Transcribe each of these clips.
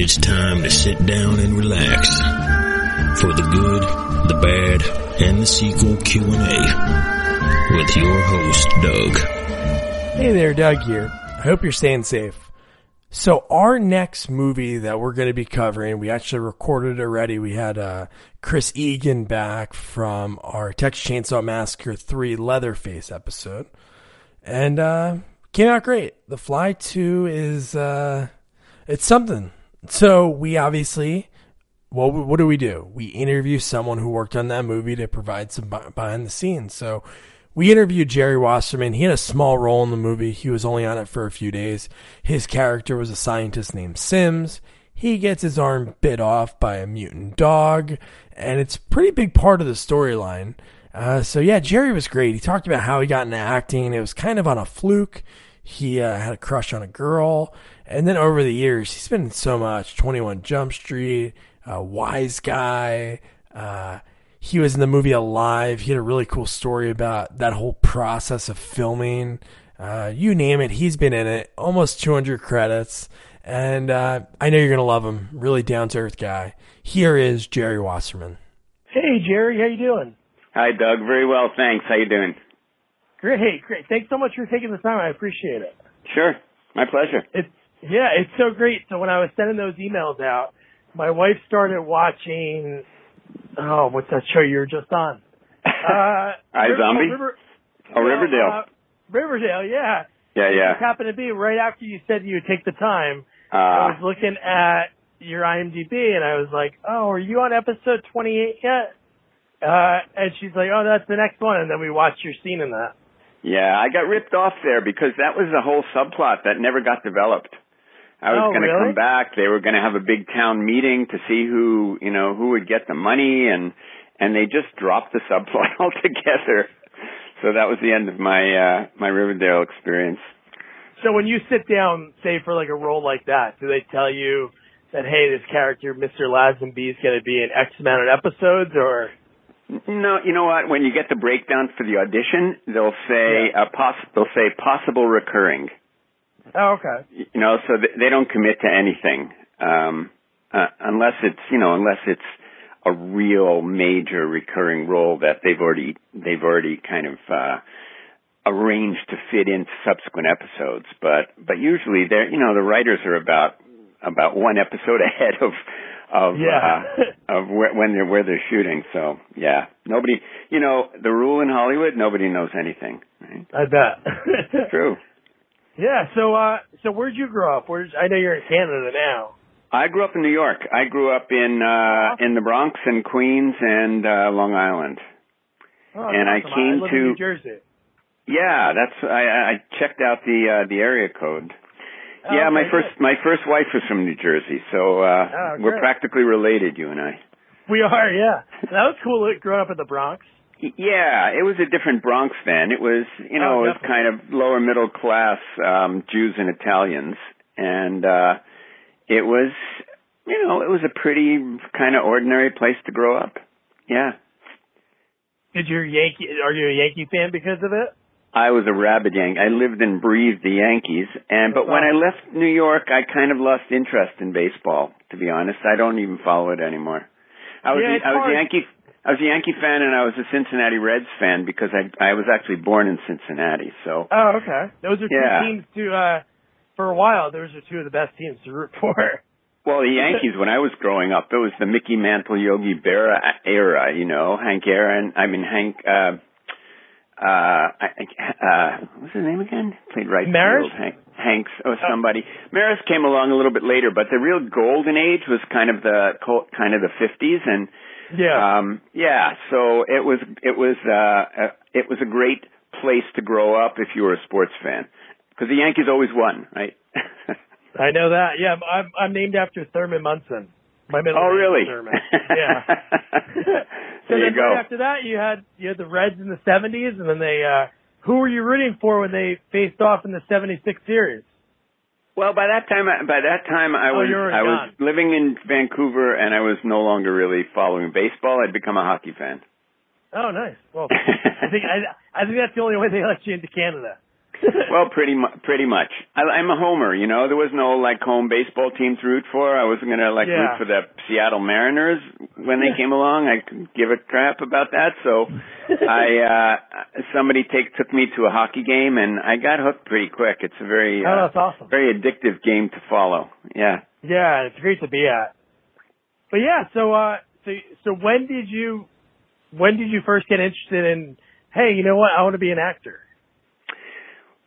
It's time to sit down and relax for the good, the bad, and the sequel Q&A with your host, Doug. Hey there, Doug here. I hope you're staying safe. So our next movie that we're going to be covering, we actually recorded already. We had uh, Chris Egan back from our Texas Chainsaw Massacre 3 Leatherface episode. And uh, came out great. The Fly 2 is uh, it's something. So we obviously, well, what do we do? We interview someone who worked on that movie to provide some behind the scenes. So we interviewed Jerry Wasserman. He had a small role in the movie. He was only on it for a few days. His character was a scientist named Sims. He gets his arm bit off by a mutant dog, and it's a pretty big part of the storyline. Uh, so yeah, Jerry was great. He talked about how he got into acting. It was kind of on a fluke. He uh, had a crush on a girl, and then over the years, he's been in so much 21 Jump Street, uh, Wiseguy. Uh, he was in the movie Alive. He had a really cool story about that whole process of filming. Uh, you name it, he's been in it. Almost 200 credits. And uh, I know you're going to love him. Really down to earth guy. Here is Jerry Wasserman. Hey, Jerry. How you doing? Hi, Doug. Very well, thanks. How you doing? Great, great. Thanks so much for taking the time. I appreciate it. Sure. My pleasure. It's yeah, it's so great. So when I was sending those emails out, my wife started watching. Oh, what's that show you were just on? Uh, iZombie. Oh, River, oh Riverdale. Uh, Riverdale, yeah. Yeah, yeah. It happened to be right after you said you would take the time. Uh, I was looking at your IMDb and I was like, "Oh, are you on episode 28 yet?" Uh, and she's like, "Oh, that's the next one." And then we watched your scene in that. Yeah, I got ripped off there because that was a whole subplot that never got developed. I was oh, going to really? come back. They were going to have a big town meeting to see who, you know, who would get the money and and they just dropped the subplot altogether. So that was the end of my uh my Riverdale experience. So when you sit down, say for like a role like that, do they tell you that hey, this character, Mr. Lazenby, is going to be in X amount of episodes, or no? You know what? When you get the breakdown for the audition, they'll say Yeah. uh, poss- they'll say possible recurring. Oh, okay, You know, so th- they don't commit to anything um, uh, unless it's you know unless it's a real major recurring role that they've already they've already kind of uh, arranged to fit into subsequent episodes. But but usually they're you know the writers are about about one episode ahead of of Yeah. uh, of where, when they're where they're shooting. So yeah, nobody you know the rule in Hollywood nobody knows anything. Right? I bet. True. Yeah. So uh, so where'd you grow up? Where's I know you're in Canada now. I grew up in New York. I grew up in uh in the Bronx and Queens and uh Long Island. Oh, And I awesome. came live to- in New Jersey. Yeah, that's I I checked out the uh the area code. yeah, Oh, my okay, first my first wife was from New Jersey, so uh Oh, we're practically related you and I. We are, yeah. That was cool. Growing up in the Bronx. Yeah, it was a different Bronx then. It was, you know, Oh, it was kind of lower middle class um Jews and Italians and uh it was you know, it was a pretty kind of ordinary place to grow up. Yeah. Did you Yankee? Are you a Yankee fan because of it? I was a rabid Yankee. I lived and breathed the Yankees, and but when I left New York, I kind of lost interest in baseball. To be honest, I don't even follow it anymore. I was Yeah, a, I was hard. Yankee I was a Yankee fan, and I was a Cincinnati Reds fan because I I was actually born in Cincinnati. So Oh, okay. Those are two Yeah. teams to uh for a while. Those are two of the best teams to root for. well, the Yankees when I was growing up, it was the Mickey Mantle, Yogi Berra era. You know, Hank Aaron. I mean Hank. uh uh, I, uh, what's his name again? Played right Maris? field. Hank, Hanks or somebody. Maris came along a little bit later, but the real golden age was kind of the kind of the fifties, and Yeah. um, yeah. So it was it was uh, uh, it was a great place to grow up if you were a sports fan, because the Yankees always won, right? I know that. Yeah, I'm I'm named after Thurman Munson. My middle oh, name really? is Thurman. Yeah. so there you then go. right after that, you had you had the Reds in the '70s, and then they. uh Who were you rooting for when they faced off in the '76 series? Well, by that time, by that time, I Oh, was I was living in Vancouver, and I was no longer really following baseball. I'd become a hockey fan. Oh, nice. Well, I think I, I think that's the only way they let you into Canada. well, pretty mu- pretty much. I, I'm a homer. You know, there was no like home baseball team to root for. I wasn't gonna like Yeah. root for the Seattle Mariners when they came along. I could give a crap about that. So I uh somebody take took me to a hockey game and I got hooked pretty quick. It's a very oh, uh, that's awesome. very addictive game to follow. Yeah. Yeah, it's great to be at. But yeah, so uh, so so when did you when did you first get interested in? Hey, you know what? I want to be an actor.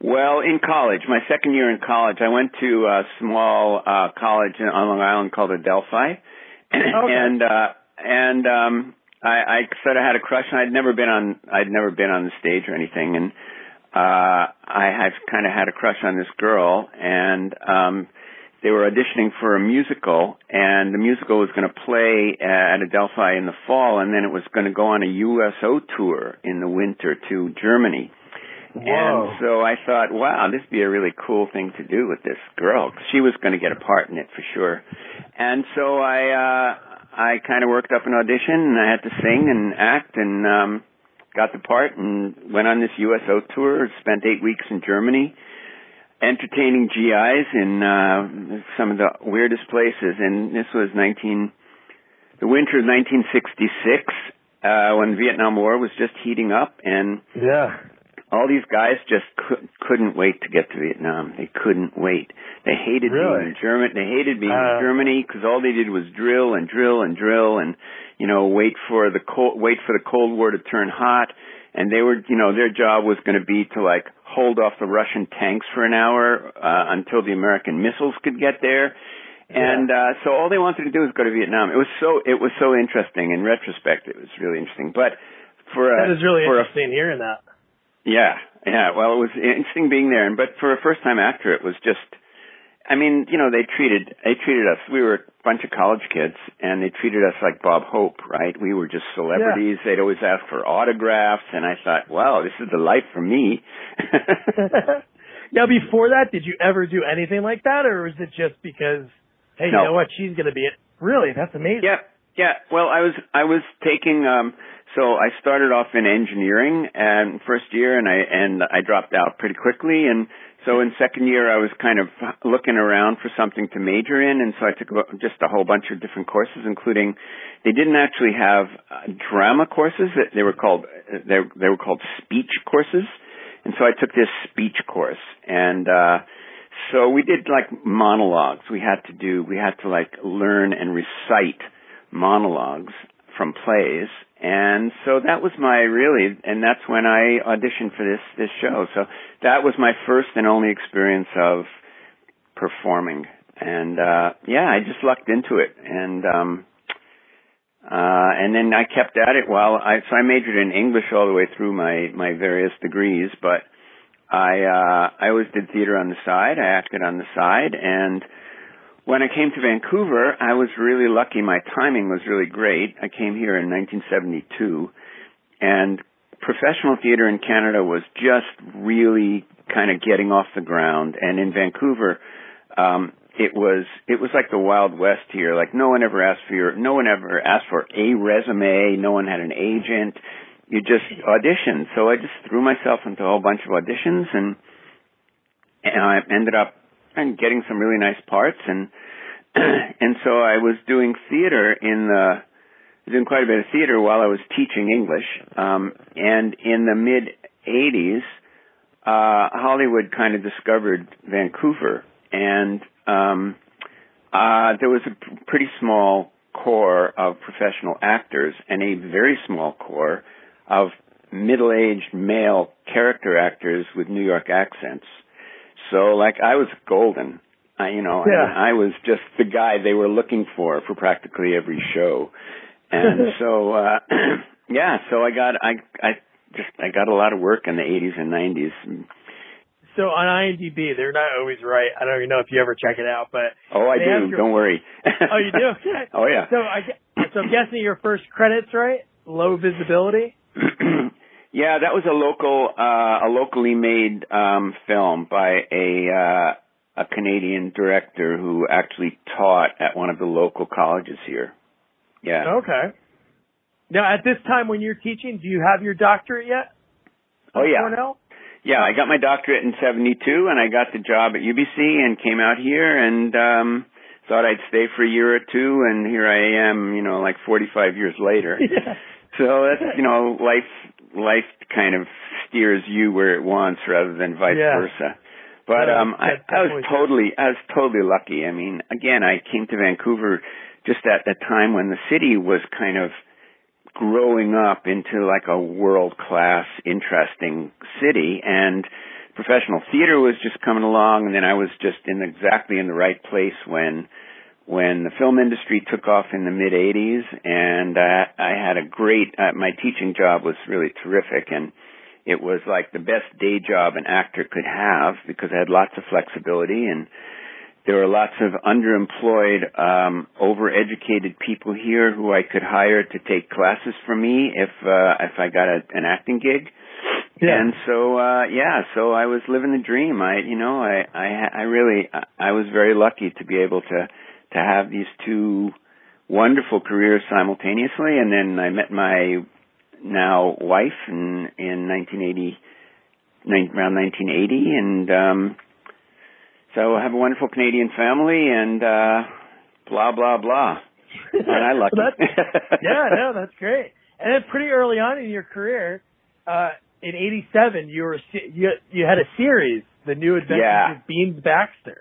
Well, in college, my second year in college, I went to a small uh college on Long Island called Adelphi, and uh and um I, I sort of had a crush, and I'd never been on I'd never been on the stage or anything, and uh I had kind of had a crush on this girl, and um they were auditioning for a musical, and the musical was going to play at Adelphi in the fall, and then it was going to go on a USO tour in the winter to Germany. And so I thought, wow, this would be a really cool thing to do with this girl. She was going to get a part in it for sure. And so I, uh, I kind of worked up an audition and I had to sing and act and, um, got the part and went on this USO tour, spent eight weeks in Germany, entertaining GIs in, uh, some of the weirdest places. And this was 19, the winter of 1966, uh, when Vietnam War was just heating up and, Yeah. All these guys just cou- couldn't wait to get to Vietnam. They couldn't wait. They hated Really? being in German. They hated being Uh. in Germany because all they did was drill and drill and drill and you know wait for the cold wait for the Cold War to turn hot. And they were you know their job was going to be to like hold off the Russian tanks for an hour uh, until the American missiles could get there. And uh so all they wanted to do was go to Vietnam. It was so it was so interesting in retrospect. It was really interesting. But for a, That is really for a interesting hearing that. Yeah, yeah. Well, it was interesting being there, and but for a first-time actor, it was just. I mean, you know, they treated they treated us. We were a bunch of college kids, and they treated us like Bob Hope, right? We were just celebrities. They'd always ask for autographs, and I thought, wow, this is the life for me. now, before that, did you ever do anything like that, or was it just because, hey, you know what, she's going to be it? Really, that's amazing. Yeah, yeah. Well, I was I was taking um so I started off in engineering and first year and I and I dropped out pretty quickly. And so in second year I was kind of looking around for something to major in. And so I took just a whole bunch of different courses including they didn't actually have uh, drama courses. That they were called they they were called speech courses. And so I took this speech course. And uh so we did like monologues. We had to do, we had to like learn and recite monologues from plays. And so that was my really, and that's when I auditioned for this, this show. So that was my first and only experience of performing. And, uh, yeah, I just lucked into it. And, um, uh, and then I kept at it while I, so I majored in English all the way through my, my various degrees, but I uh I always did theater on the side. I acted on the side and when I came to Vancouver, I was really lucky. My timing was really great. I came here in 1972 and professional theater in Canada was just really kind of getting off the ground and in Vancouver um it was it was like the wild west here like no one ever asked for your no one ever asked for a resume no one had an agent you just auditioned. So I just threw myself into a whole bunch of auditions and, and I ended up and getting some really nice parts and and so I was doing theater in the doing quite a bit of theater while I was teaching English. Um and in the mid 80s uh Hollywood kind of discovered Vancouver and um uh there was a pretty small core of professional actors and a very small core of middle-aged male character actors with New York accents. So like I was golden. I, you know, Yeah. I, I was just the guy they were looking for for practically every show. And so uh yeah, so I got I I just I got a lot of work in the 80s and 90s. So on IMDb, they're not always right. I don't even know if you ever check it out, but Oh, I do. your- Don't worry. oh, you do? oh yeah. So I so I'm guessing your first credits, right? Low visibility. yeah, that was a local, uh, a locally made um, film by a uh, a Canadian director who actually taught at one of the local colleges here. Yeah. Okay. Now, at this time when you're teaching, do you have your doctorate yet? Oh, yeah. Cornell. yeah, I got my doctorate in 72 and I got the job at UBC and came out here and, um, thought I'd stay for a year or two and here I am, you know, like 45 years later. Yeah. So that's, you know, life, life kind of steers you where it wants rather than vice Yeah. versa. But, Yeah, um, I, I was totally, I was totally lucky. I mean, again, I came to Vancouver just at the time when the city was kind of growing up into like a world class interesting city and professional theater was just coming along and then I was just in exactly in the right place when when the film industry took off in the mid 80s and uh, I had a great uh, my teaching job was really terrific and it was like the best day job an actor could have because I had lots of flexibility and there were lots of underemployed, um, overeducated people here who I could hire to take classes from me if uh, if I got a, an acting gig. Yeah. And so uh yeah, so I was living the dream. I you know, I I I really I was very lucky to be able to to have these two wonderful careers simultaneously and then I met my now wife in in 1980 around 1980 and um so I have a wonderful Canadian family and uh blah blah blah. And I lucky. Well, yeah, no, that's great. And then pretty early on in your career, uh, in '87, you were you you had a series, The New Adventures Yeah. of Beans Baxter.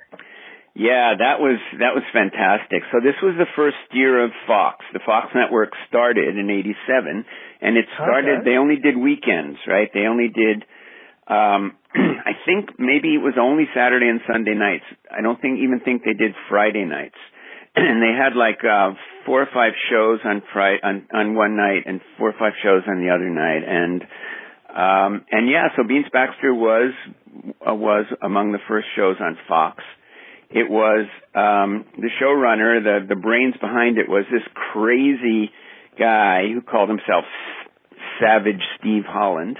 Yeah, that was that was fantastic. So this was the first year of Fox. The Fox network started in 87 and it started Okay. they only did weekends, right? They only did um I think maybe it was only Saturday and Sunday nights. I don't think even think they did Friday nights. And they had like uh four or five shows on Friday on on one night and four or five shows on the other night and um and yeah, so Beans Baxter was uh, was among the first shows on Fox it was um the showrunner the the brains behind it was this crazy guy who called himself S- savage steve holland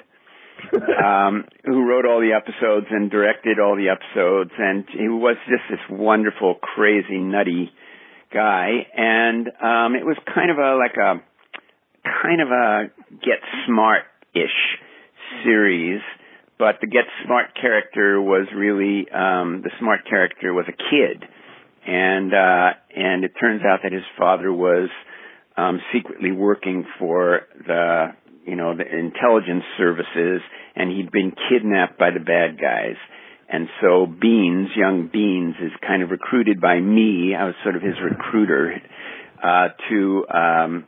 um who wrote all the episodes and directed all the episodes. And he was just this wonderful crazy nutty guy. And um it was kind of a like a kind of a get smart ish series but the get smart character was really um the smart character was a kid and uh and it turns out that his father was um secretly working for the you know the intelligence services and he'd been kidnapped by the bad guys and so Beans, young Beans, is kind of recruited by me. I was sort of his recruiter uh, to um,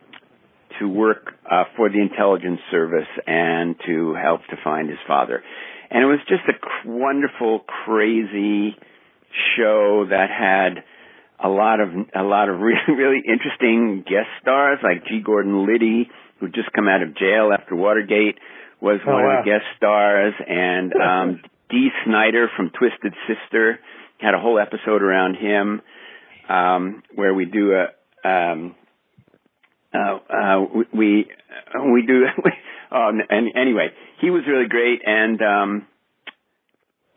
to work uh, for the intelligence service and to help to find his father. And it was just a wonderful, crazy show that had a lot of a lot of really really interesting guest stars like G. Gordon Liddy, who'd just come out of jail after Watergate, was Oh, one wow. of the guest stars, and um, Dee Snider from Twisted Sister had a whole episode around him um, where we do a um, uh, uh, we we do. um, and anyway, he was really great, and um,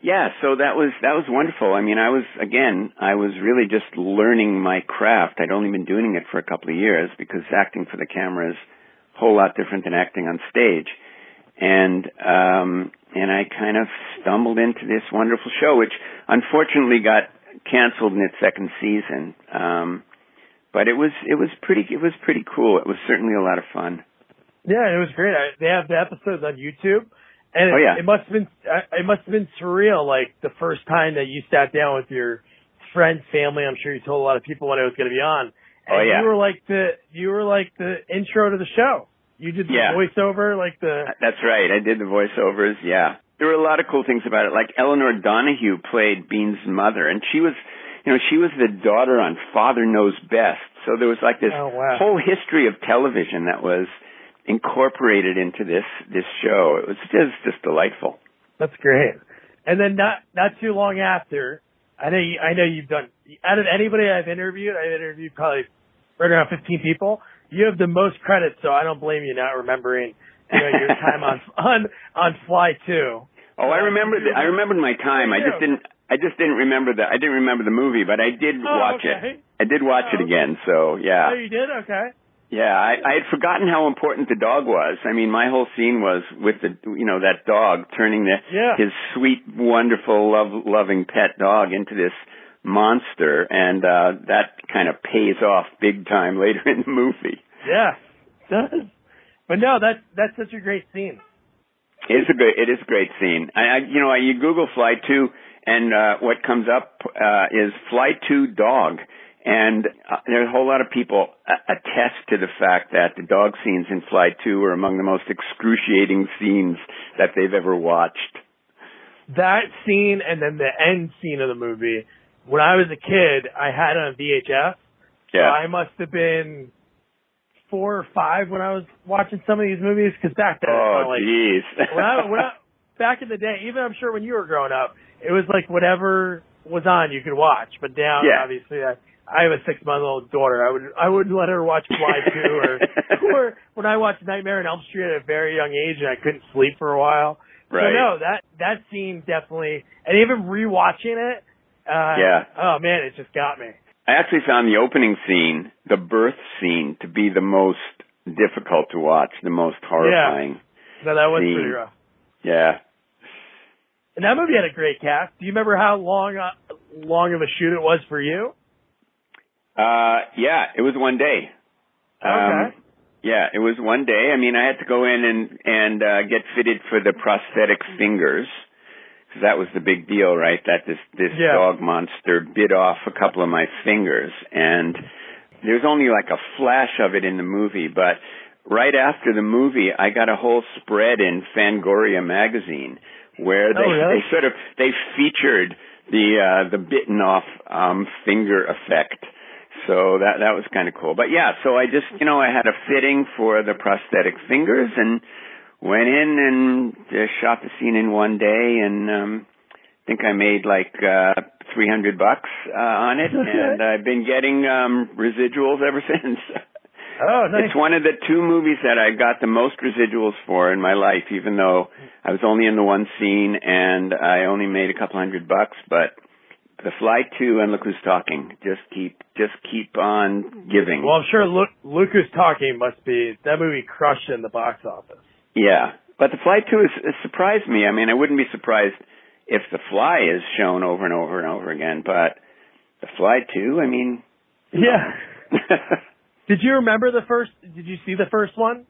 yeah, so that was that was wonderful. I mean, I was again, I was really just learning my craft. I'd only been doing it for a couple of years because acting for the camera is a whole lot different than acting on stage, and um, and I kind of stumbled into this wonderful show, which unfortunately got canceled in its second season. Um, but it was it was pretty it was pretty cool. It was certainly a lot of fun. Yeah, it was great. I, they have the episodes on YouTube, and Oh, it, yeah. it must have been it must have been surreal. Like the first time that you sat down with your friends, family. I'm sure you told a lot of people when it was going to be on. Oh, and Oh, yeah. You were like the you were like the intro to the show. You did the Yeah. voiceover, like the That's right. I did the voiceovers. Yeah, there were a lot of cool things about it. Like Elinor Donahue played Bean's mother, and she was, you know, she was the daughter on Father Knows Best. So there was like this Oh, wow. whole history of television that was incorporated into this this show. It was just just delightful. That's great. And then not not too long after, I know you, I know you've done out of anybody I've interviewed, I've interviewed probably right around 15 people. You have the most credit, so I don't blame you not remembering you know, your time on on on Fly Two. Oh, I remember. The, I remembered my time. I just didn't. I just didn't remember the. I didn't remember the movie, but I did Oh, watch okay. it. I did watch Oh, it again. So yeah, Oh, you did? Okay. Yeah, I, I had forgotten how important the dog was. I mean, my whole scene was with the, you know, that dog turning the, Yeah. his sweet, wonderful, love, loving pet dog into this monster, and uh that kind of pays off big time later in the movie. Yeah, it does. But no, that's that's such a great scene. It is a great, it is a great scene. I, I you know, I, you Google Fly Two, and uh, what comes up uh, is Fly Two dog, and uh, there's a whole lot of people uh, attest to the fact that the dog scenes in Fly Two are among the most excruciating scenes that they've ever watched. That scene and then the end scene of the movie. When I was a kid, I had it on VHS. So Yeah, I must have been four or five when I was watching some of these movies. Because back then, Oh, kinda like jeez. when I when I back in the day, even I'm sure when you were growing up, it was like whatever was on you could watch. But now, Yeah. obviously, I, I have a six month old daughter. I would I wouldn't let her watch Fly Two or or when I watched Nightmare on Elm Street at a very young age and I couldn't sleep for a while. So right. no, that that scene definitely, and even rewatching it, uh, Yeah. Oh man, it just got me. I actually found the opening scene, the birth scene, to be the most difficult to watch, the most horrifying. No, that was Scene. pretty rough. Yeah. And that movie had a great cast. Do you remember how long uh, long of a shoot it was for you? Uh, yeah, it was one day. Um, Okay. yeah, it was one day. I mean, I had to go in and and uh, get fitted for the prosthetic fingers that was the big deal, right? That this this Yeah. dog monster bit off a couple of my fingers, and there's only like a flash of it in the movie, but right after the movie, I got a whole spread in Fangoria magazine where they Oh, really? they sort of they featured the uh the bitten off um finger effect. So that that was kind of cool. But yeah, so I just you know I had a fitting for the prosthetic fingers and went in and just shot the scene in one day and um I think I made like uh 300 bucks uh, on it and I've been getting um residuals ever since. Oh, nice. It's one of the two movies that I got the most residuals for in my life, even though I was only in the one scene and I only made a couple hundred bucks. But The Fly Two and Look Who's Talking just keep just keep on giving. Well, I'm sure look, Luke who's talking must be that movie crushed in the box office. Yeah, but The Fly Two has, has surprised me. I mean, I wouldn't be surprised if The Fly is shown over and over and over again, but The Fly Two, I mean, Yeah. Did you remember the first? Did you see the first one?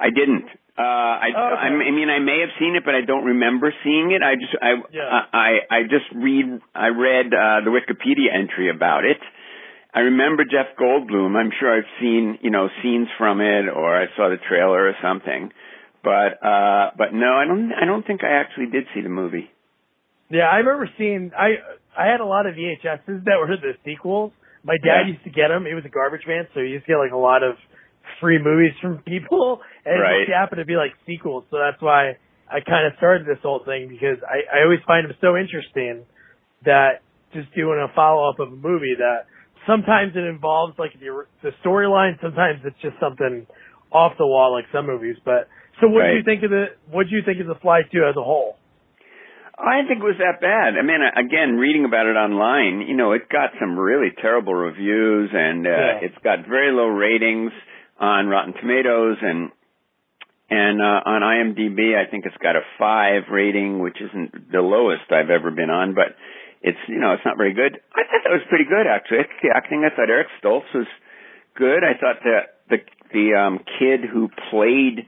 I didn't. Uh, I, Oh, okay. I mean, I may have seen it, but I don't remember seeing it. I just, I, Yeah. I, I just read, I read uh, the Wikipedia entry about it. I remember Jeff Goldblum. I'm sure I've seen, you know, scenes from it, or I saw the trailer or something. But, uh, but no, I don't, I don't think I actually did see the movie. Yeah, I remember seeing. I I had a lot of VHSs that were the sequels. My dad Yeah. used to get them. He was a garbage man, so he used to get like a lot of free movies from people, and it Right. just happened to be like sequels. So that's why I kind of started this whole thing because I I always find them so interesting that just doing a follow up of a movie that sometimes it involves like the the storyline, sometimes it's just something off the wall like some movies. But so what do you think of the what do you think of the Fly Two as a whole? I didn't think it was that bad. I mean, again, reading about it online, you know, it got some really terrible reviews, and uh, Yeah. it's got very low ratings on Rotten Tomatoes, and and uh, on IMDb, I think it's got a five rating, which isn't the lowest I've ever been on, but it's you know, it's not very good. I thought that was pretty good actually. The acting, I thought Eric Stoltz was good. I thought the the the um, kid who played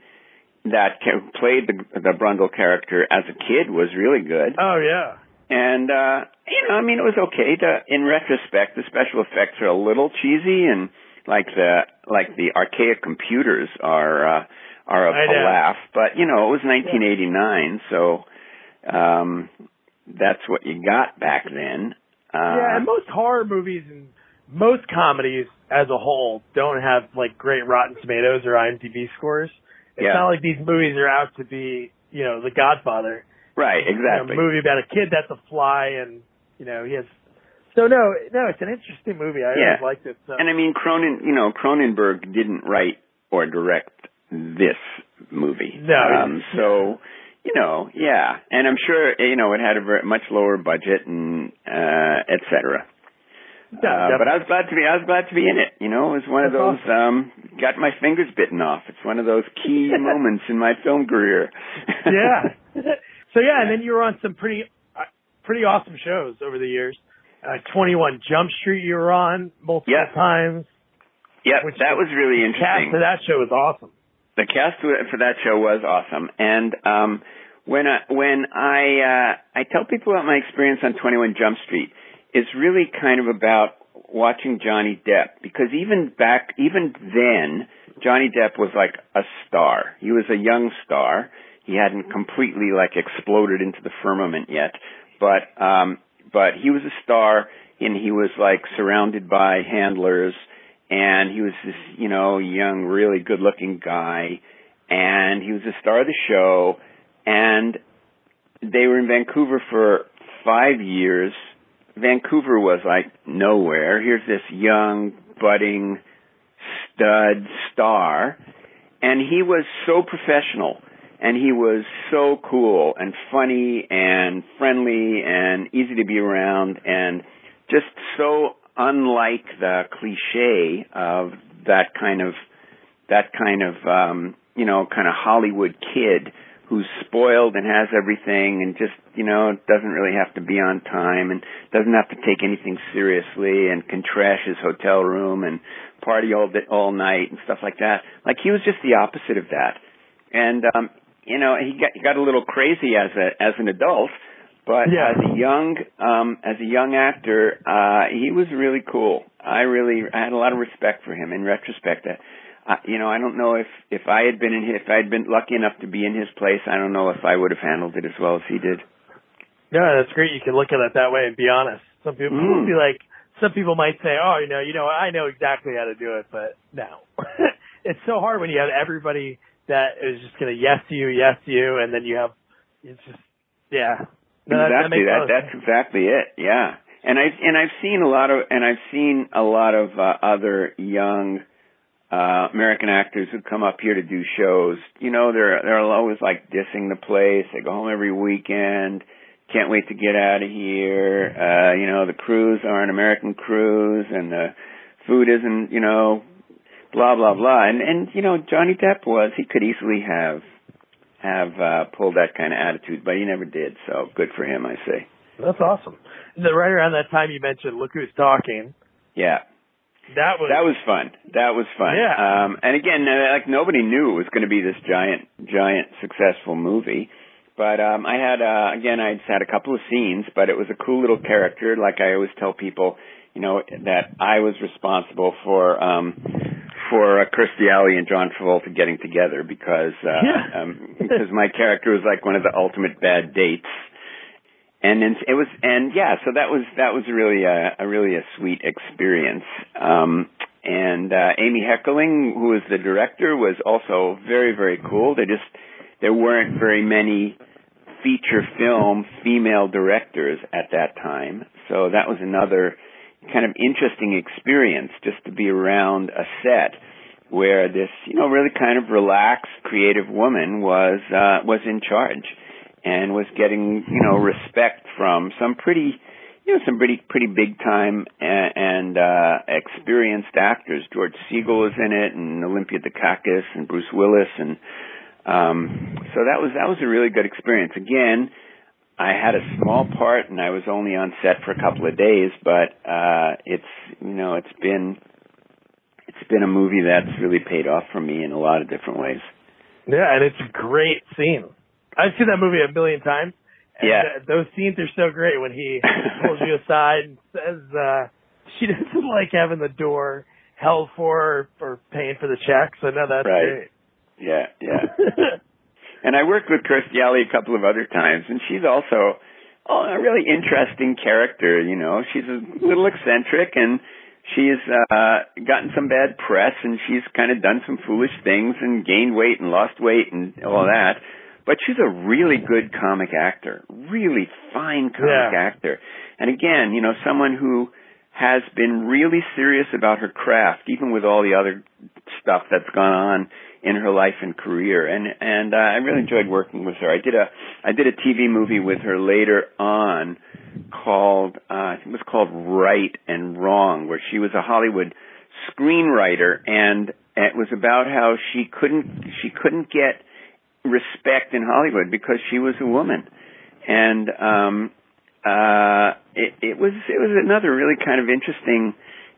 that played the the Brundle character as a kid was really good. Oh yeah. And uh you know, I mean it was okay. The in retrospect the special effects are a little cheesy and like the like the archaic computers are uh are a, know. laugh. But you know, it was nineteen eighty nine, so um that's what you got back then. Uh yeah, and most horror movies and most comedies as a whole don't have like great Rotten Tomatoes or IMDb scores. It's Yeah. not like these movies are out to be, you know, The Godfather. right, You know, exactly. a movie about a kid that's a fly and, you know, he has. So no, no, it's an interesting movie. I Yeah. always liked it. So. And I mean, Cronin, you know, Cronenberg didn't write or direct this movie. No. Um, so, you know, yeah. And I'm sure, you know, it had a very, much lower budget and, uh, et cetera. Yeah, uh, but I was glad to be. I was glad to be in it. You know, it was one of those. Um, got my fingers bitten off. It's one of those key moments in my film career. yeah. so yeah, and then you were on some pretty, uh, pretty awesome shows over the years. Uh, 21 Jump Street you were on multiple Yeah. times. yeah, Which- that was really The interesting. cast for that show was awesome. the cast for that show was awesome and um when I when I uh I tell people about my experience on 21 Jump Street it's really kind of about watching Johnny Depp because even back even then Johnny Depp was like a star he was a young star he hadn't completely like exploded into the firmament yet but um but he was a star and he was like surrounded by handlers and he was this, you know, young, really good looking guy, and he was the star of the show, and they were in Vancouver for five years. Vancouver was like nowhere. Here's this young, budding stud star, and he was so professional, and he was so cool and funny and friendly and easy to be around and just so unlike the cliche of that kind of that kind of um you know kind of Hollywood kid who's spoiled and has everything and just you know doesn't really have to be on time and doesn't have to take anything seriously and can trash his hotel room and party all day, all night and stuff like that. Like he was just the opposite of that. And um you know he got he got a little crazy as a as an adult but Yeah. as a young um as a young actor uh he was really cool. I really i had a lot of respect for him in retrospect uh, you know i don't know if if i had been in his, if i had been lucky enough to be in his place i don't know if i would have handled it as well as he did Yeah, that's great. You can look at it that way and be honest. Some people Mm. be like, some people might say, "Oh, you know, you know, I know exactly how to do it," but no, it's so hard when you have everybody that is just going to yes you, yes you, and then you have it's just yeah. No, that- that exactly makes that, that's exactly it yeah and i and i've seen a lot of and i've seen a lot of uh, other young uh american actors who come up here to do shows you know they're they're always like dissing the place. They go home every weekend. Can't wait to get out of here. Uh you know the crews aren't american crews and the food isn't you know blah blah blah. And and you know johnny depp was he could easily have have uh pulled that kind of attitude but he never did. So good for him i say. That's awesome. Right around that time you mentioned Look Who's Talking. yeah That was that was fun. That was fun. Yeah. um and again like nobody knew it was going to be this giant giant successful movie. But um i had uh again i just had a couple of scenes but it was a cool little character. Like i always tell people you know that i was responsible for um for uh, Kirstie Alley and John Travolta getting together because uh Yeah. um because my character was like one of the ultimate bad dates and it was and yeah so that was that was really a, a really a sweet experience. Um and uh amy heckerling who was the director was also very very cool. They just there weren't very many feature film female directors at that time. So that was another kind of interesting experience just to be around a set where this you know really kind of relaxed creative woman was uh was in charge and was getting you know respect from some pretty you know some pretty pretty big time and, and uh experienced actors. George Segal was in it and Olympia Dukakis and Bruce Willis and um so that was that was a really good experience. Again I had a small part and I was only on set for a couple of days but uh it's you know it's been it's been a movie that's really paid off for me in a lot of different ways. Yeah, and it's a great scene. I've seen that movie a million times. And Yeah. th- those scenes are so great when he pulls you aside and says uh she doesn't like having the door held for her for paying for the check. So know that's Right. yeah yeah And I worked with Kirstie Alley a couple of other times, and she's also a really interesting character. You know, she's a little eccentric, and she's uh, gotten some bad press, and she's kind of done some foolish things and gained weight and lost weight and all that. But she's a really good comic actor, really fine comic Yeah. actor. And again, you know, someone who has been really serious about her craft, even with all the other stuff that's gone on in her life and career. And and uh, I really enjoyed working with her. I did a I did a TV movie with her later on called uh, I think it was called Right and Wrong, where she was a Hollywood screenwriter, and it was about how she couldn't she couldn't get respect in Hollywood because she was a woman, and um, uh, it, it was it was another really kind of interesting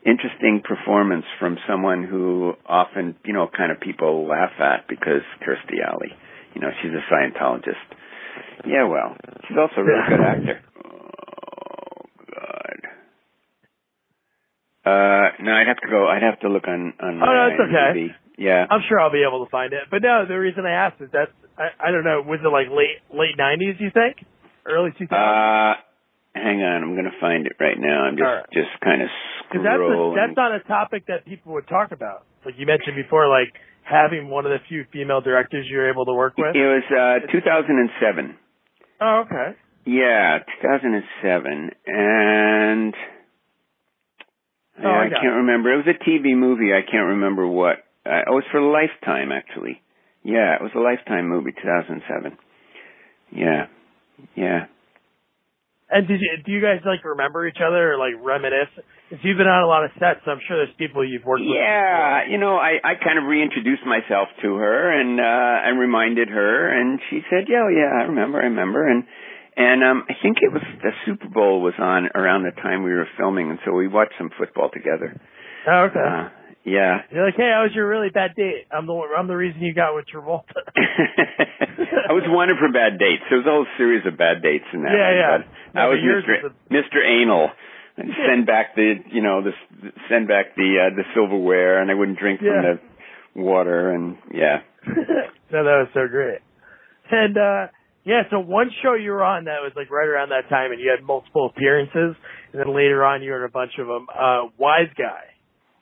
interesting performance from someone who often you know kind of people laugh at because Kirstie Alley, you know she's a Scientologist. Yeah, well, she's also a really good actor. Oh God. Uh, no, I'd have to go. I'd have to look on on. Oh, no, it's okay. Yeah. I'm sure I'll be able to find it. But no, the reason I asked is that's I, I don't know. Was it like late late '90s? You think? Early 2000s? Uh, hang on. I'm going to find it right now. I'm just right. just kind of Because that's a, that's not a topic that people would talk about. Like you mentioned before, like having one of the few female directors you're able to work with. It was uh 2007. Oh, okay. Yeah, 2007, and Oh, I I can't remember. It was a TV movie. I can't remember what. Uh, it was for Lifetime, actually. Yeah, it was a Lifetime movie, 2007. Yeah, yeah. And did you do you guys like remember each other or like reminisce? Because you've been on a lot of sets, so I'm sure there's people you've worked with. Yeah, you know, I I kind of reintroduced myself to her and uh and reminded her, and she said, "Yeah, oh, yeah, I remember, I remember." And and um I think it was the Super Bowl was on around the time we were filming, and so we watched some football together. Oh, okay. Uh, yeah. You're like, hey, I was your really bad date. I'm the one- I'm the reason you got with Travolta. I was one of her bad dates. There was a whole series of bad dates in that. Yeah, one, yeah. No, I was Mr. was Mr. Anal. And send back the, you know, the send back the uh, the silverware, and I wouldn't drink from the water, and yeah. no, that was so great. And uh yeah, so one show you were on that was like right around that time, and you had multiple appearances, and then later on you were in a bunch of them. Uh, Wiseguy,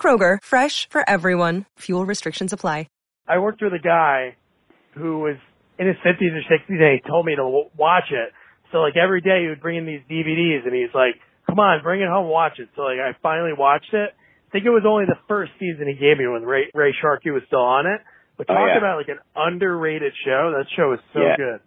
Kroger, fresh for everyone. Fuel restrictions apply. I worked with a guy who was in his 50s or 60s and he told me to w- watch it. So like every day he would bring in these DVDs and he's like, come on, bring it home, watch it. So like I finally watched it. I think it was only the first season he gave me when Ray, Ray Sharkey was still on it. But Oh, talk yeah. about like an underrated show. That show was so Yeah. good.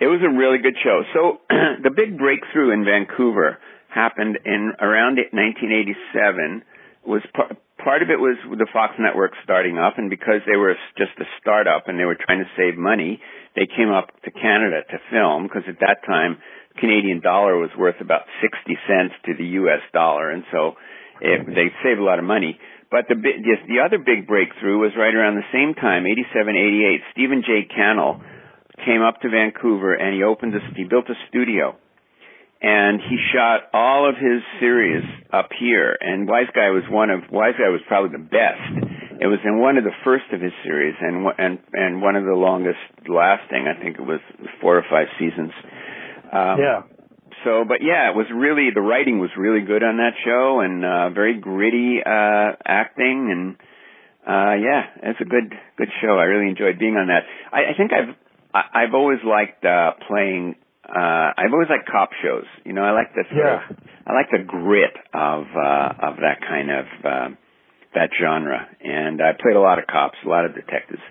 It was a really good show. So the big breakthrough in Vancouver happened in around 1987. Was par- part of it was the Fox network starting up, and because they were just a startup and they were trying to save money, they came up to Canada to film because at that time Canadian dollar was worth about 60 cents to the U.S. dollar, and so it, they saved a lot of money. But the just the other big breakthrough was right around the same time, 87, 88. Stephen J. Cannell came up to Vancouver and he opened this, he built a studio. And he shot all of his series up here. And Wiseguy was one of, Wiseguy was probably the best. It was in one of the first of his series and, one- and, and one of the longest lasting. I think it was four or five seasons. Um, yeah. so but yeah it was really the writing was really good on that show and uh very gritty uh acting and uh yeah it's a good good show i really enjoyed being on that i, I think i've I, i've always liked uh playing uh i've always liked cop shows you know i like the Yeah. of i like the grit of uh of that kind of um that genre and i played a lot of cops a lot of detectives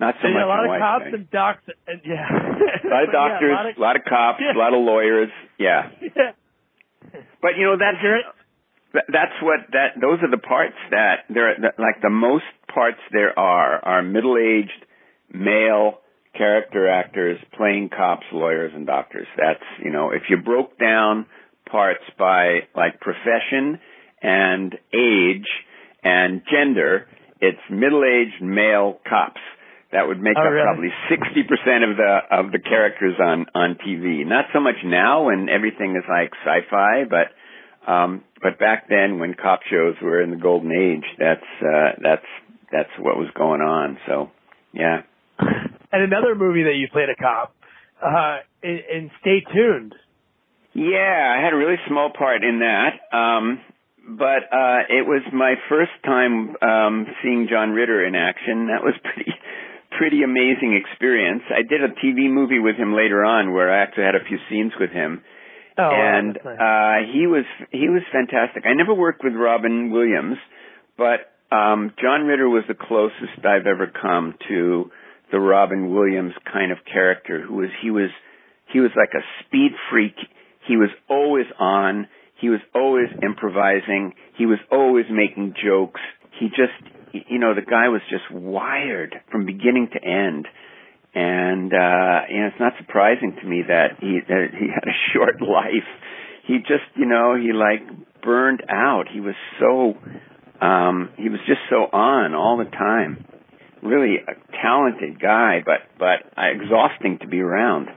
not so And much a lot of cops and docs and yeah. a lot of But, yeah, doctors a lot of, a lot of cops Yeah. a lot of lawyers yeah yeah. but you know that's Th- that's what that those are the parts that there like the most parts there are are middle-aged male character actors playing cops, lawyers and doctors. That's, you know, if you broke down parts by like profession and age and gender, it's middle-aged male cops. That would make Oh, up really? probably 60% of the of the characters on on TV. Not so much now when everything is like sci-fi, but um, but back then, when cop shows were in the golden age, that's uh, that's that's what was going on. So, yeah, And another movie that you played a cop, uh, in, in Stay Tuned. Yeah, I had a really small part in that. Um, but uh it was my first time um seeing John Ritter in action. That was pretty pretty amazing experience. I did a TV movie with him later on where I actually had a few scenes with him. Oh, and nice. uh he was he was fantastic. I never worked with Robin Williams, but um John Ritter was the closest I've ever come to the Robin Williams kind of character who was he was he was like a speed freak. He was always on. He was always improvising. He was always making jokes. He just, you know, the guy was just wired from beginning to end. And, uh, you know, it's not surprising to me that he, that he had a short life. He just, you know, he like burned out. He was so, um, he was just so on all the time. Really a talented guy, but, but exhausting to be around.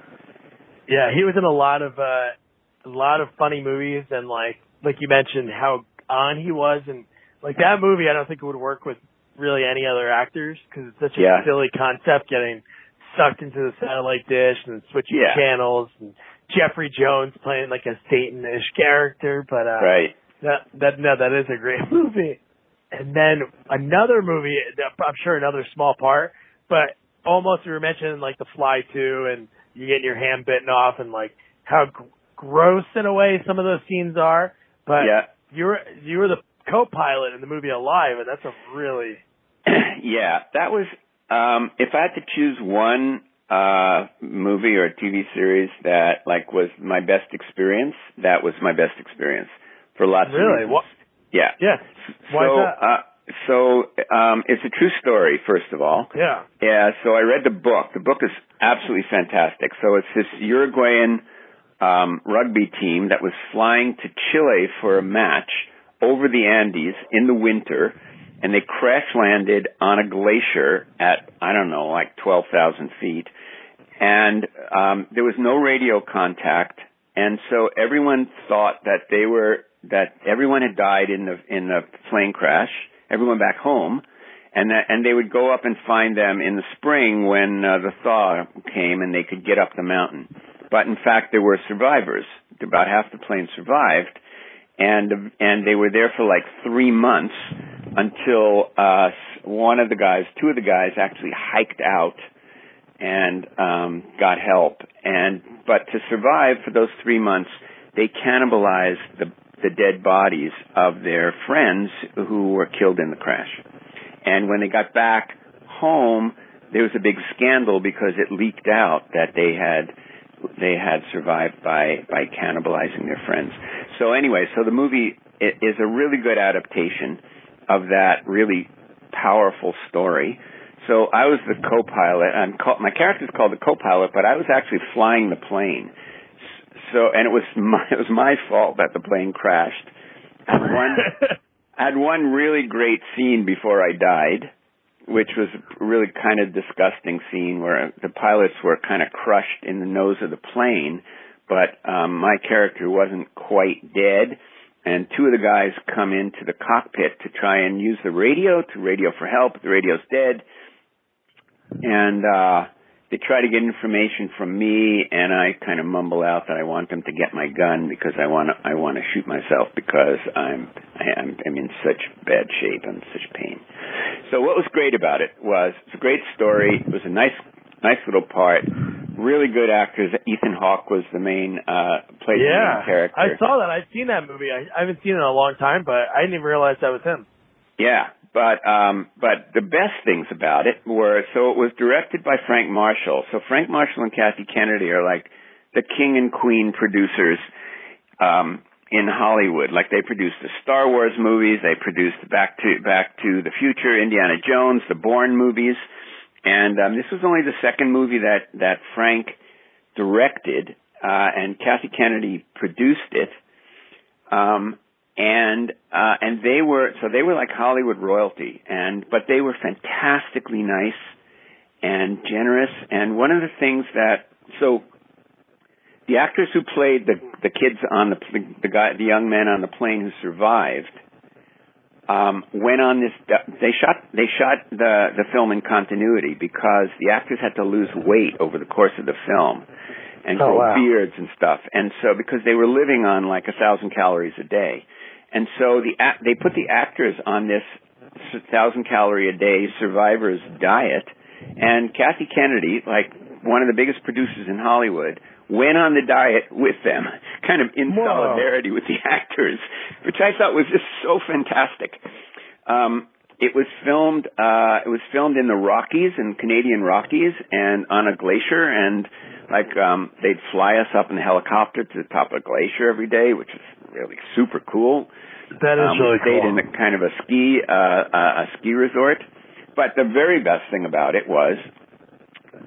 Yeah, he was in a lot of uh a lot of funny movies and like like you mentioned how on he was and like that movie I don't think it would work with really any other actors because it's such a Yeah. silly concept getting sucked into the satellite dish and switching Yeah. channels and Jeffrey Jones playing like a Satan-ish character but uh Right. that that no that is a great movie and then another movie I'm sure another small part but almost we were mentioning like the fly too and you getting your hand bitten off and like how g- gross in a way some of those scenes are but Yeah. you were you were the co-pilot in the movie Alive and that's a really yeah, that was um if I had to choose one uh movie or TV series that like was my best experience, that was my best experience for lots of reasons. what Yeah. yeah why so is that uh so um it's a true story first of all. yeah Yeah, so I read the book. The book is absolutely fantastic. So it's this Uruguayan um, rugby team that was flying to Chile for a match over the Andes in the winter, and they crash landed on a glacier at I don't know, like twelve thousand feet, and um, there was no radio contact, and so everyone thought that they were that everyone had died in the in the plane crash. Everyone back home and that, and they would go up and find them in the spring when uh, the thaw came and they could get up the mountain. But in fact, there were survivors. About half the plane survived, and and they were there for like three months until uh, one of the guys, two of the guys, actually hiked out and um, got help. And but to survive for those three months, they cannibalized the the dead bodies of their friends who were killed in the crash. And when they got back home, there was a big scandal because it leaked out that they had they had survived by by cannibalizing their friends. So anyway, so the movie is a really good adaptation of that really powerful story. So I was the co-pilot. I'm call, my character's called the co-pilot, but I was actually flying the plane. So and it was my it was my fault that the plane crashed. I had one I had one really great scene before I died, which was a really kind of disgusting scene where the pilots were kind of crushed in the nose of the plane, but um, my character wasn't quite dead. And two of the guys come into the cockpit to try and use the radio to radio for help. The radio's dead, and uh, they try to get information from me, and I kind of mumble out that I want them to get my gun because I want to I want to shoot myself because I'm I am I'm in such bad shape. I'm in such pain. So what was great about it was it's a great story. It was a nice nice little part. Really good actors. Ethan Hawke was the main uh played the yeah main character. I saw that I've seen that movie I, I haven't seen it in a long time but I didn't even realize that was him Yeah, but um, but the best things about it were so it was directed by Frank Marshall. So Frank Marshall and Kathy Kennedy are like the king and queen producers um, in Hollywood. Like they produced the Star Wars movies, they produced Back to Back to the Future, Indiana Jones, the Bourne movies, and um, this was only the second movie that that Frank directed, uh, and Kathy Kennedy produced it. Um, and uh and they were so they were like Hollywood royalty and but they were fantastically nice and generous and one of the things that so the actors who played the the kids on the the guy the young men on the plane who survived um went on this they shot they shot the the film in continuity because the actors had to lose weight over the course of the film and Oh, grow wow. beards and stuff. And so because they were living on like a thousand calories a day, and so the they put the actors on this thousand calorie a day survivors diet, and Kathy Kennedy, like one of the biggest producers in Hollywood, went on the diet with them, kind of in Whoa. solidarity with the actors, which I thought was just so fantastic. Um, it was filmed. Uh, it was filmed in the Rockies, in Canadian Rockies, and on a glacier. And like um, they'd fly us up in a helicopter to the top of a glacier every day, which is really super cool. That is Um, really we stayed cool. in a kind of a ski uh, uh, a ski resort. But the very best thing about it was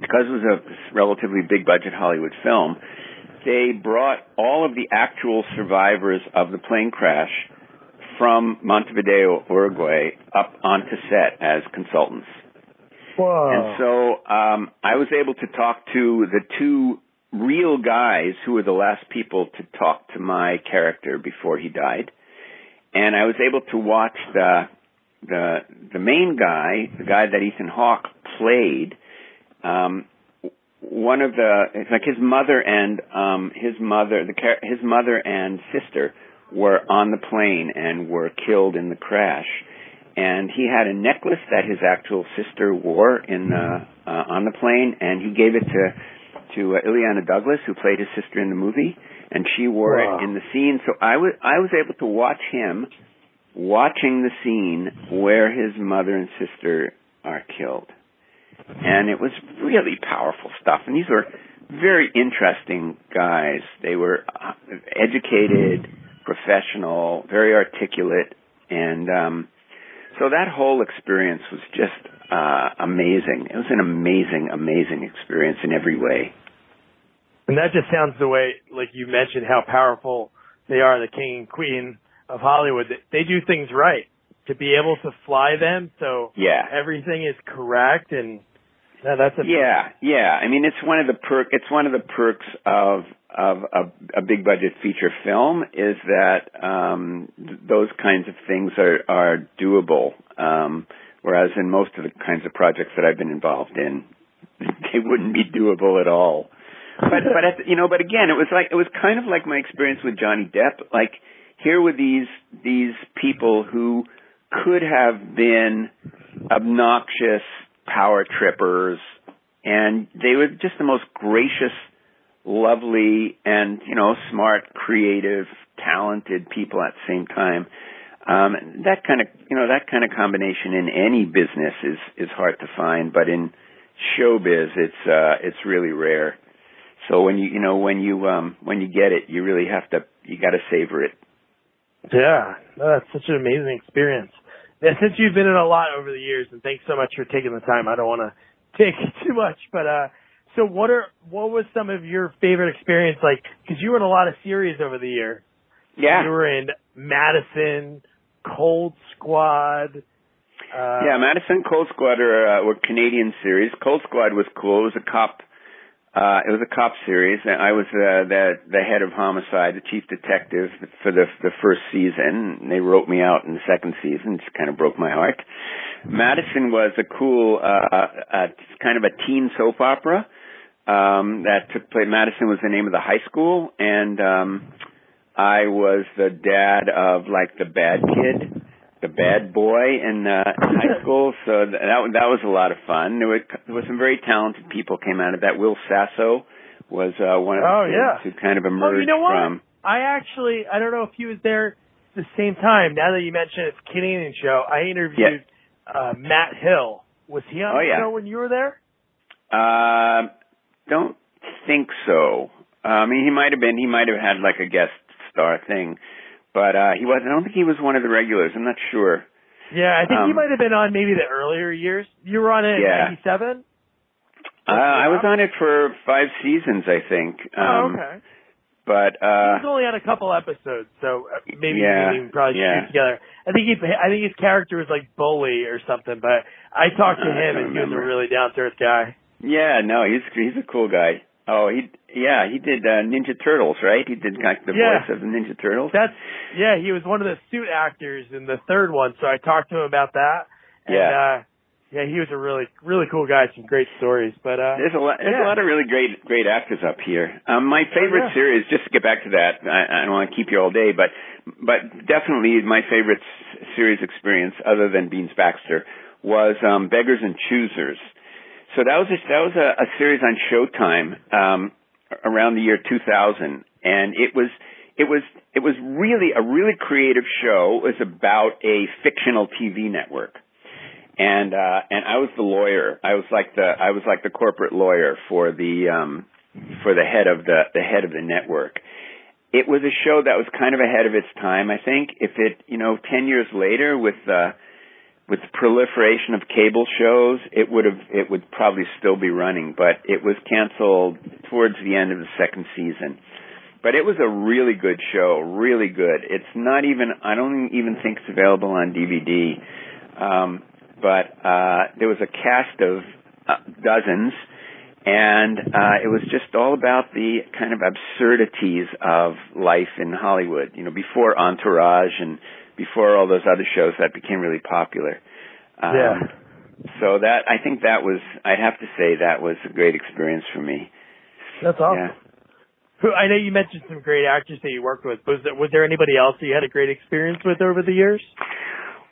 because it was a relatively big budget Hollywood film, they brought all of the actual survivors of the plane crash from Montevideo, Uruguay, up onto set as consultants. Whoa. And so um, I was able to talk to the two real guys who were the last people to talk to my character before he died, and I was able to watch the the the main guy, the guy that Ethan Hawke played. Um, one of the like his mother and um, his mother the his mother and sister were on the plane and were killed in the crash and he had a necklace that his actual sister wore in the uh, on the plane, and he gave it to to uh, Illeana Douglas, who played his sister in the movie, and she wore Wow. it in the scene. So I was I was able to watch him watching the scene where his mother and sister are killed, and it was really powerful stuff. And these were very interesting guys. They were uh, educated, professional, very articulate, and um, so that whole experience was just uh, amazing. It was an amazing, amazing experience in every way. And that just sounds the way, like you mentioned, how powerful they are, the king and queen of Hollywood. They do things right to be able to fly them, so Yeah. everything is correct. And no, that's a Yeah, yeah. I mean, it's one of the perk. It's one of the perks of of a, a big budget feature film is that um, th- those kinds of things are are doable. Um, whereas in most of the kinds of projects that I've been involved in, they wouldn't be doable at all. But but at, you know, but again, it was like it was kind of like my experience with Johnny Depp. Like here were these these people who could have been obnoxious power trippers and they were just the most gracious lovely and you know smart creative talented people at the same time um that kind of you know that kind of combination in any business is is hard to find but in showbiz it's uh it's really rare so when you you know when you um when you get it you really have to you got to savor it Yeah, that's such an amazing experience. Yeah, since you've been in a lot over the years, and thanks so much for taking the time. I don't want to take too much, but uh, so what are what was some of your favorite experience like? Because you were in a lot of series over the year. yeah You were in Madison, Cold Squad. Uh, Yeah, Madison Cold Squad are, uh, were Canadian series. Cold Squad was cool. It was a cop. Uh, it was a cop series. And I was uh, the the head of homicide, the chief detective for the the first season. And they wrote me out in the second season. Just kind of broke my heart. Madison was a cool, uh, uh, kind of a teen soap opera um, that took place. Madison was the name of the high school, and um, I was the dad of like the bad kid, the bad boy in, uh, high school. So that that was a lot of fun. There, were, there was some very talented people came out of that. Will Sasso was uh, one of the Oh, yeah. who kind of Oh, emerged you know what? from. I actually, I don't know if he was there at the same time. Now that you mention it's a Canadian show, I interviewed uh, Matt Hill. Was he on Oh, the yeah. show when you were there? Uh, don't think so. Uh, I mean, he might have been. He might have had like a guest star thing, but uh, he was. I don't think he was one of the regulars. I'm not sure. Yeah, I think he Um, might have been on maybe the earlier years. You were on it Yeah. in '97. Uh, I was on it for five seasons, I think. Um, oh, okay. But he uh, was only on a couple episodes, so uh, maybe Yeah, we can probably yeah. shoot together. I think he, I think his character was like bully or something. But I talked to Uh, him, and he was a really down to earth guy. Yeah, no, he's he's a cool guy. Oh, he yeah, he did uh, Ninja Turtles, right? He did like the Yeah. voice of the Ninja Turtles. That's yeah, he was one of the suit actors in the third one, so I talked to him about that. And Yeah. uh Yeah, he was a really really cool guy. Some great stories, but uh, there's a lot there's yeah. a lot of really great great actors up here. Um, my favorite Oh, yeah. series, just to get back to that, I, I don't want to keep you all day, but but definitely my favorite s- series experience, other than Beans Baxter, was um, Beggars and Choosers. So that was a, that was a, a series on Showtime um, around the year 2000, and it was it was it was really a really creative show. It was about a fictional TV network and uh and I was the lawyer. I was like the I was like the corporate lawyer for the um for the head of the the head of the network. It was a show that was kind of ahead of its time, I think. If it, you know, 10 years later with uh with the proliferation of cable shows, it would have it would probably still be running, but it was canceled towards the end of the second season. But it was a really good show, really good. It's not even I don't even think it's available on DVD. Um but uh, there was a cast of uh, dozens, and uh, it was just all about the kind of absurdities of life in Hollywood. You know, before Entourage and before all those other shows that became really popular. Um, Yeah. So that I think that was I'd have to say that was a great experience for me. that's awesome. Yeah. Who I know you mentioned some great actors that you worked with. Was there was there anybody else that you had a great experience with over the years?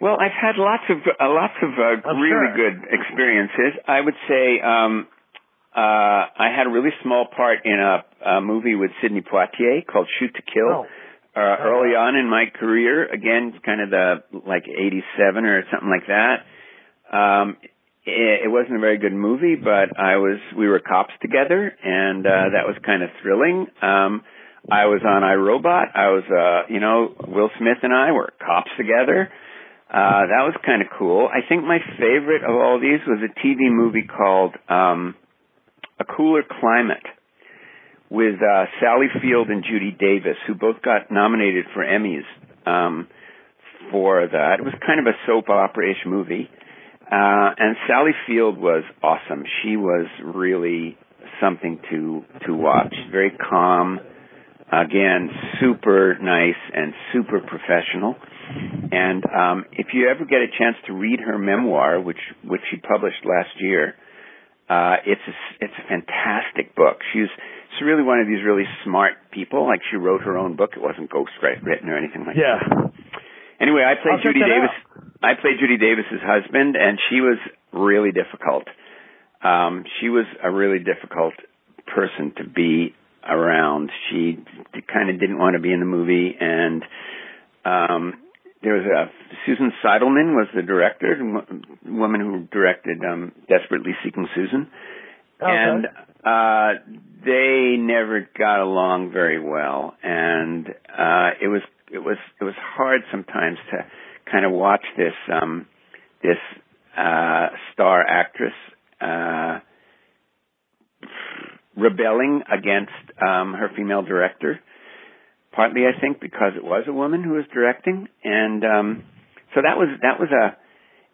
Well, I've had lots of uh, lots of uh, I'm really sure. good experiences. I would say um, uh, I had a really small part in a, a movie with Sidney Poitier called Shoot to Kill. Oh. Uh, early on in my career, again, kind of the like '87 or something like that. Um, it, it wasn't a very good movie, but I was we were cops together, and uh, that was kind of thrilling. Um, I was on iRobot. I was, uh, you know, Will Smith and I were cops together. Uh, that was kind of cool. I think my favorite of all these was a TV movie called um, A Cooler Climate with uh, Sally Field and Judy Davis, who both got nominated for Emmys um, for that. It was kind of a soap opera-ish movie. Uh, and Sally Field was awesome. She was really something to to watch. Very calm, again, super nice and super professional. And um, if you ever get a chance to read her memoir, which which she published last year, uh, it's a, it's a fantastic book. She's she's really one of these really smart people. Like she wrote her own book. It wasn't ghostwritten or anything like that. Yeah. that. Anyway, I played I'll Judy Davis. I played Judy Davis's husband, and she was really difficult. Um, she was a really difficult person to be around. She kind of didn't want to be in the movie, and um, there was a Susan Seidelman was the director, the woman who directed um, Desperately Seeking Susan, Okay. and uh, they never got along very well, and uh, it was it was it was hard sometimes to kind of watch this um, this uh, star actress uh, rebelling against um, her female director. Partly, I think, because it was a woman who was directing, and um, so that was that was a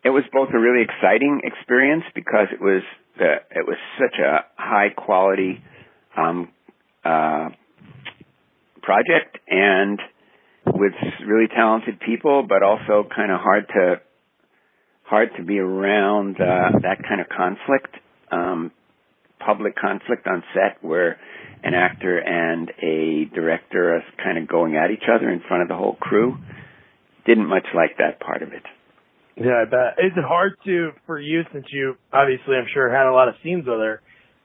it was both a really exciting experience because it was the it was such a high quality um, uh, project and with really talented people, but also kind of hard to hard to be around uh, that kind of conflict, um, public conflict on set where an actor and a director are kind of going at each other in front of the whole crew. Didn't much like that part of it. Yeah, I bet. Is it hard to for you since you obviously I'm sure had a lot of scenes with her?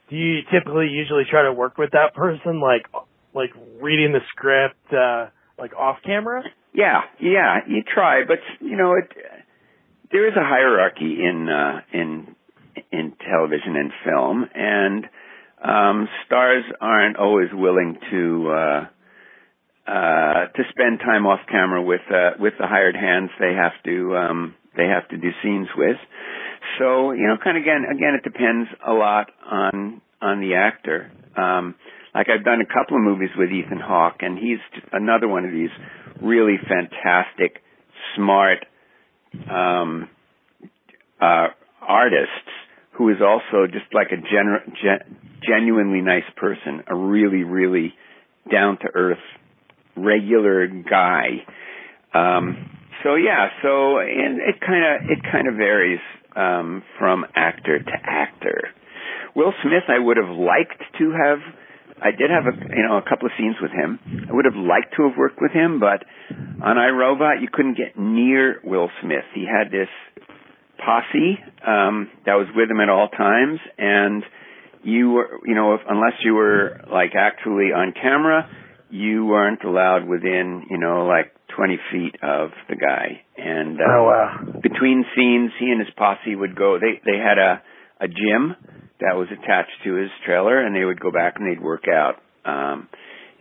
Do you typically usually try to work with that person like like reading the script uh like off camera? Yeah, yeah, you try, but you know, it there is a hierarchy in uh in in television and film and um stars aren't always willing to uh uh to spend time off camera with uh with the hired hands they have to um they have to do scenes with. So, you know, kind of again again it depends a lot on on the actor. Um like I've done a couple of movies with Ethan Hawke and he's another one of these really fantastic smart um uh artists who is also just like a genu- gen- genuinely nice person, a really really down to earth regular guy. Um, so yeah, so and it kind of it kind of varies um, from actor to actor. Will Smith, I would have liked to have. I did have a you know a couple of scenes with him. I would have liked to have worked with him, but on iRobot you couldn't get near Will Smith. He had this posse um, that was with him at all times, and you were you know if, unless you were like actually on camera, you weren't allowed within you know like 20 feet of the guy. And uh, oh wow! Between scenes, he and his posse would go. They they had a a gym that was attached to his trailer, and they would go back and they'd work out um,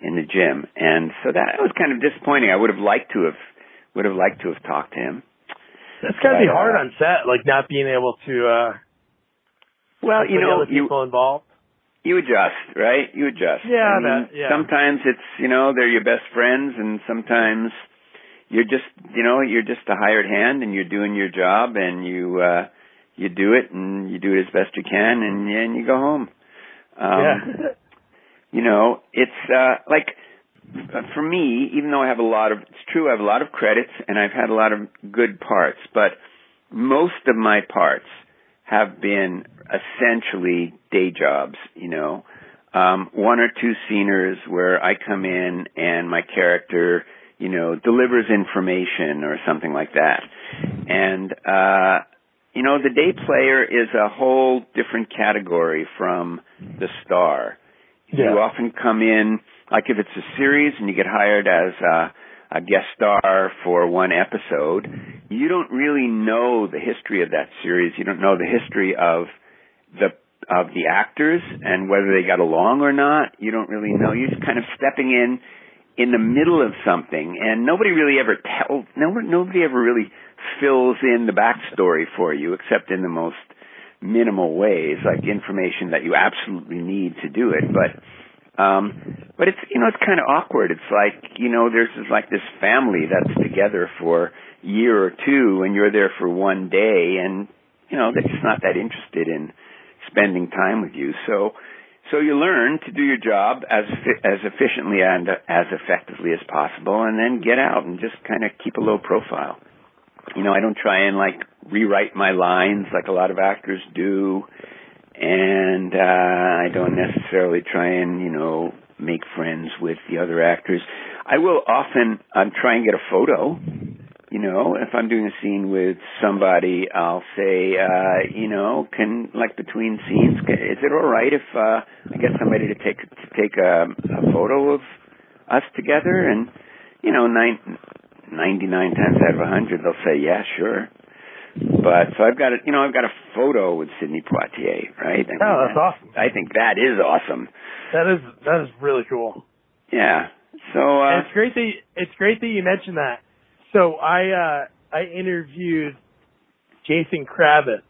in the gym. And so that was kind of disappointing. I would have liked to have would have liked to have talked to him. That's gotta be hard on set, like not being able to. uh Well, you know, other people you, involved. You adjust, right? You adjust. Yeah, that, yeah. Sometimes it's you know they're your best friends, and sometimes you're just you know you're just a hired hand, and you're doing your job, and you uh you do it, and you do it as best you can, and and you go home. Um, yeah. you know, it's uh like for me, even though I have a lot of, it's true, I have a lot of credits and I've had a lot of good parts, but most of my parts have been essentially day jobs, you know. Um, one or two sceners where I come in and my character, you know, delivers information or something like that. And, uh, you know, the day player is a whole different category from the star. Yeah. You often come in, like if it's a series and you get hired as a, a guest star for one episode, you don't really know the history of that series. You don't know the history of the of the actors and whether they got along or not. You don't really know. You're just kind of stepping in in the middle of something, and nobody really ever tells. Nobody, nobody ever really fills in the backstory for you, except in the most minimal ways, like information that you absolutely need to do it. But um but it's you know it's kind of awkward. It's like you know there's this, like this family that's together for a year or two, and you're there for one day, and you know they're just not that interested in spending time with you. So so you learn to do your job as as efficiently and as effectively as possible, and then get out and just kind of keep a low profile. You know, I don't try and like rewrite my lines like a lot of actors do, and uh, I don't necessarily try and you know make friends with the other actors. I will often um, try and get a photo. You know, if I'm doing a scene with somebody, I'll say, uh, you know, can like between scenes, is it all right if uh, I get somebody to take to take a, a photo of us together? And you know, nine, 99 times out of a 100, they'll say, yeah, sure. But so I've got a, you know, I've got a photo with Sidney Poitier, right? I mean, Oh, that's awesome. I think that is awesome. That is that is really cool. Yeah. So uh it's great that you, it's great that you mentioned that. So I uh I interviewed Jason Kravits,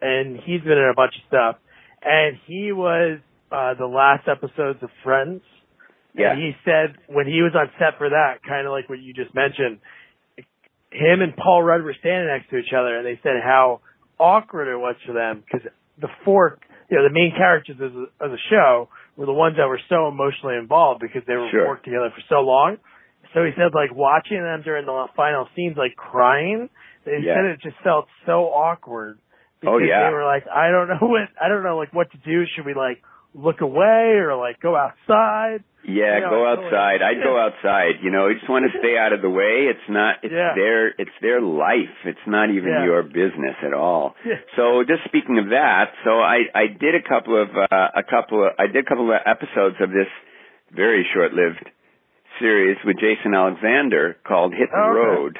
and he's been in a bunch of stuff, and he was uh the last episodes of Friends. yeah. And he said when he was on set for that, kind of like what you just mentioned, him and Paul Rudd were standing next to each other, and they said how awkward it was for them because the four, you know, the main characters of the, of the show were the ones that were so emotionally involved because they were Sure. worked together for so long. So he said, like watching them during the final scenes, like crying. They Yeah. said it just felt so awkward oh, because Oh, yeah. they were like, I don't know what, I don't know like what to do. Should we like look away or like go outside? Yeah, go outside. I'd go outside. You know, you just want to stay out of the way. It's not. It's Yeah. their. It's their life. It's not even Yeah. your business at all. So, just speaking of that, so I I did a couple of uh, a couple of I did a couple of episodes of this very short-lived series with Jason Alexander called Hit the Oh, okay. Road,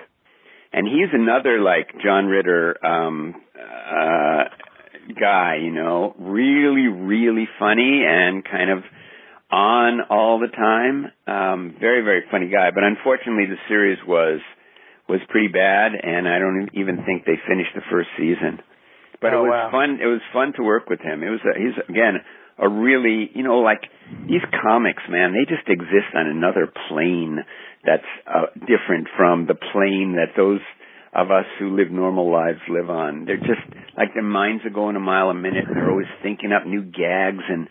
and he's another like John Ritter um, uh, guy. You know, really, really funny and kind of on all the time. Um, very, very funny guy. But unfortunately, the series was was pretty bad, and I don't even think they finished the first season. But it Oh, was wow. fun. It was fun to work with him. It was a, he's again a really you know like these comics, man. They just exist on another plane that's uh, different from the plane that those of us who live normal lives live on. They're just like their minds are going a mile a minute, and they're always thinking up new gags and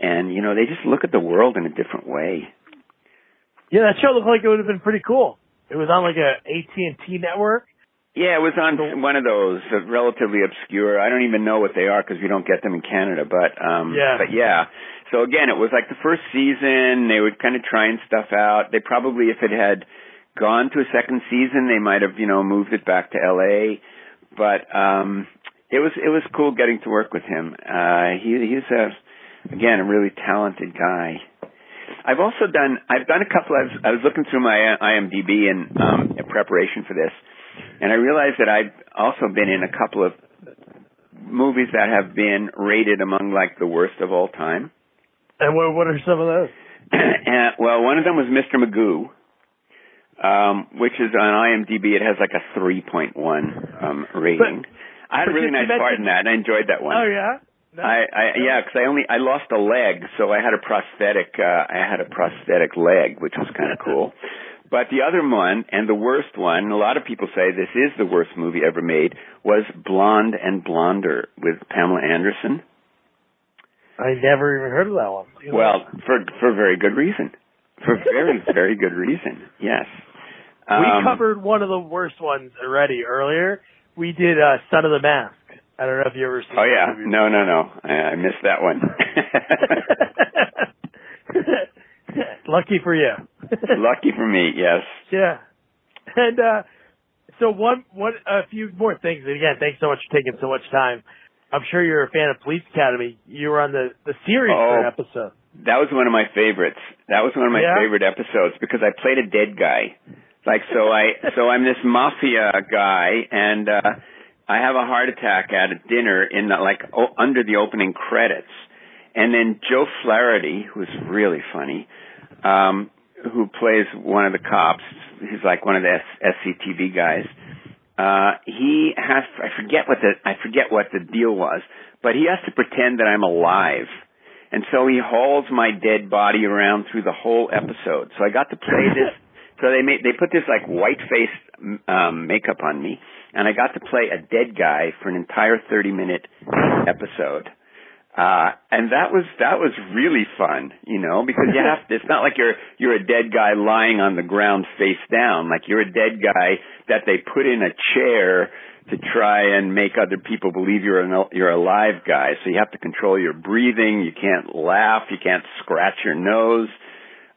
and you know they just look at the world in a different way. Yeah, that show looked like it would have been pretty cool. It was on like a AT and T network, Yeah, it was on one of those uh, relatively obscure. I don't even know what they are because we don't get them in Canada. But um, Yeah. but yeah. So again, it was like the first season. They were kind of trying stuff out. They probably, if it had gone to a second season, they might have you know moved it back to L.A. But um, it was it was cool getting to work with him. Uh, he he's a again a really talented guy. I've also done I've done a couple. I was, I was looking through my IMDb in, um, in preparation for this, and I realized that I've also been in a couple of movies that have been rated among like the worst of all time. And what what are some of those? and, well, one of them was Mr. Magoo, um, which is on IMDb. It has like a 3.1 um, rating. I had a really nice mentioned- part in that, and I enjoyed that one. Oh yeah. No. I, I yeah, because I only I lost a leg, so I had a prosthetic. Uh, I had a prosthetic leg, which was kind of cool. But the other one, and the worst one, a lot of people say this is the worst movie ever made, was Blonde and Blonder with Pamela Anderson. I never even heard of that one. You know? Well, for for very good reason. For very very good reason. Yes. we Um, covered one of the worst ones already earlier. We did uh, Son of the Mask. I don't know if you ever seen. Oh yeah, no, no, no. I, I missed that one. Lucky for you. Lucky for me, yes. Yeah. And uh so one one a few more things. And again, thanks so much for taking so much time. I'm sure you're a fan of Police Academy. You were on the the series for an Oh. episode. That was one of my favorites. That was one of my Yeah? favorite episodes because I played a dead guy. Like so I so I'm this mafia guy and uh I have a heart attack at a dinner in the, like o- under the opening credits. And then Joe Flaherty, who's really funny, um who plays one of the cops, he's like one of the S- SCTV guys. Uh he has I forget what the I forget what the deal was, but he has to pretend that I'm alive. And so he hauls my dead body around through the whole episode. So I got to play this. So they made they put this like white face um, makeup on me, and I got to play a dead guy for an entire thirty minute episode. Uh, and that was that was really fun, you know, because you have to, it's not like you're you're a dead guy lying on the ground face down, like you're a dead guy that they put in a chair to try and make other people believe you're an you're a live guy. So you have to control your breathing. You can't laugh. You can't scratch your nose.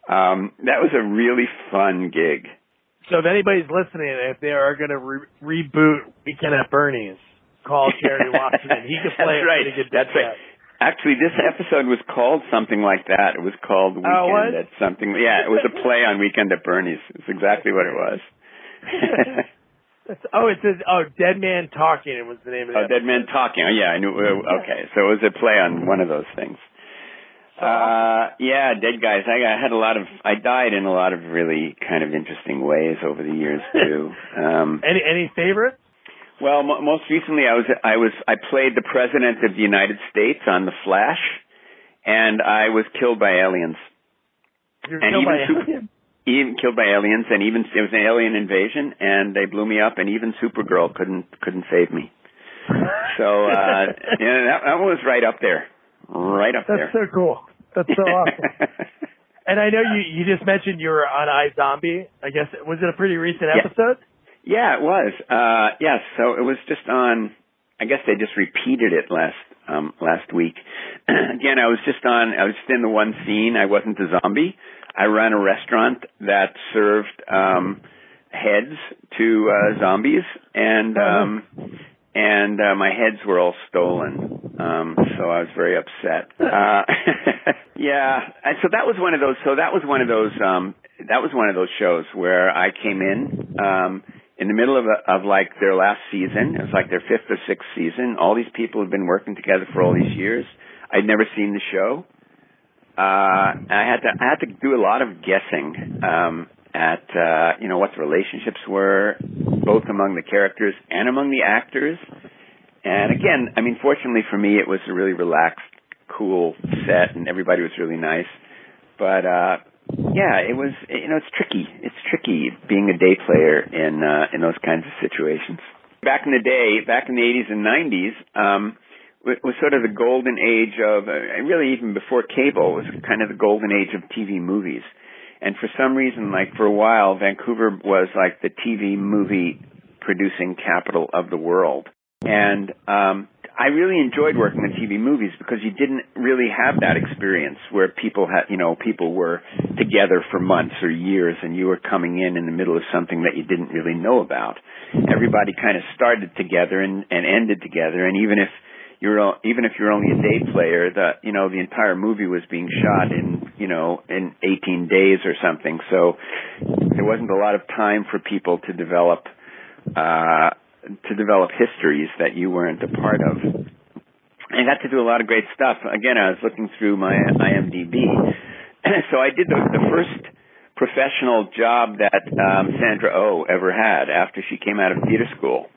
Um, that was a really fun gig. So if anybody's listening, if they are going to re- reboot Weekend at Bernie's, call Jerry Wasserman. He can play a right. good That's right. Actually, this episode was called something like that. It was called Weekend Oh, what? at something. Yeah, it was a play on Weekend at Bernie's. It's exactly what it was. Oh, it says oh, Dead Man Talking. It was the name of the oh, Dead Man Talking. Oh, yeah, I knew. uh, Okay, so it was a play on one of those things. Uh, yeah, dead guys. I, I had a lot of. I died in a lot of really kind of interesting ways over the years too. Um, Any any favorites? Well, mo most recently, I was I was I played the president of the United States on The Flash, and I was killed by aliens. You're And killed even by super- aliens? Even killed by aliens, and even it was an alien invasion, and they blew me up, and even Supergirl couldn't couldn't save me. So uh, yeah, that, that was right up there, right up That's there. That's so cool. That's so awesome. And I know you you just mentioned you were on iZombie. I guess was it a pretty recent Yeah. episode? Yeah, it was. Uh yes, so it was just on I guess they just repeated it last um last week. Again, I was just on I was just in the one scene. I wasn't a zombie. I ran a restaurant that served um heads to uh zombies and um and uh, my heads were all stolen. Um so I was very upset. Uh yeah, and so that was one of those so that was one of those um that was one of those shows where I came in um in the middle of a, of like their last season. It was like their fifth or sixth season. All these people had been working together for all these years. I'd never seen the show. Uh, I had to I had to do a lot of guessing um, at uh, you know what the relationships were, both among the characters and among the actors. And again, I mean, fortunately for me, it was a really relaxed, cool set, and everybody was really nice. But uh, yeah, it was you know it's tricky. It's tricky being a day player in uh, in those kinds of situations. Back in the day, back in the 80s and 90s, um, wa- was sort of the golden age of, uh, really even before cable, was kind of the golden age of TV movies. And for some reason, like for a while, Vancouver was like the TV movie producing capital of the world. And um, I really enjoyed working on TV movies because you didn't really have that experience where people had, you know, people were together for months or years and you were coming in in the middle of something that you didn't really know about. Everybody kind of started together and, and ended together and even if you're even if you're only a day player, the you know the entire movie was being shot in you know in 18 days or something. So there wasn't a lot of time for people to develop uh, to develop histories that you weren't a part of. I got to do a lot of great stuff. Again, I was looking through my IMDb, so I did the, the first professional job that um, Sandra O oh ever had after she came out of theater school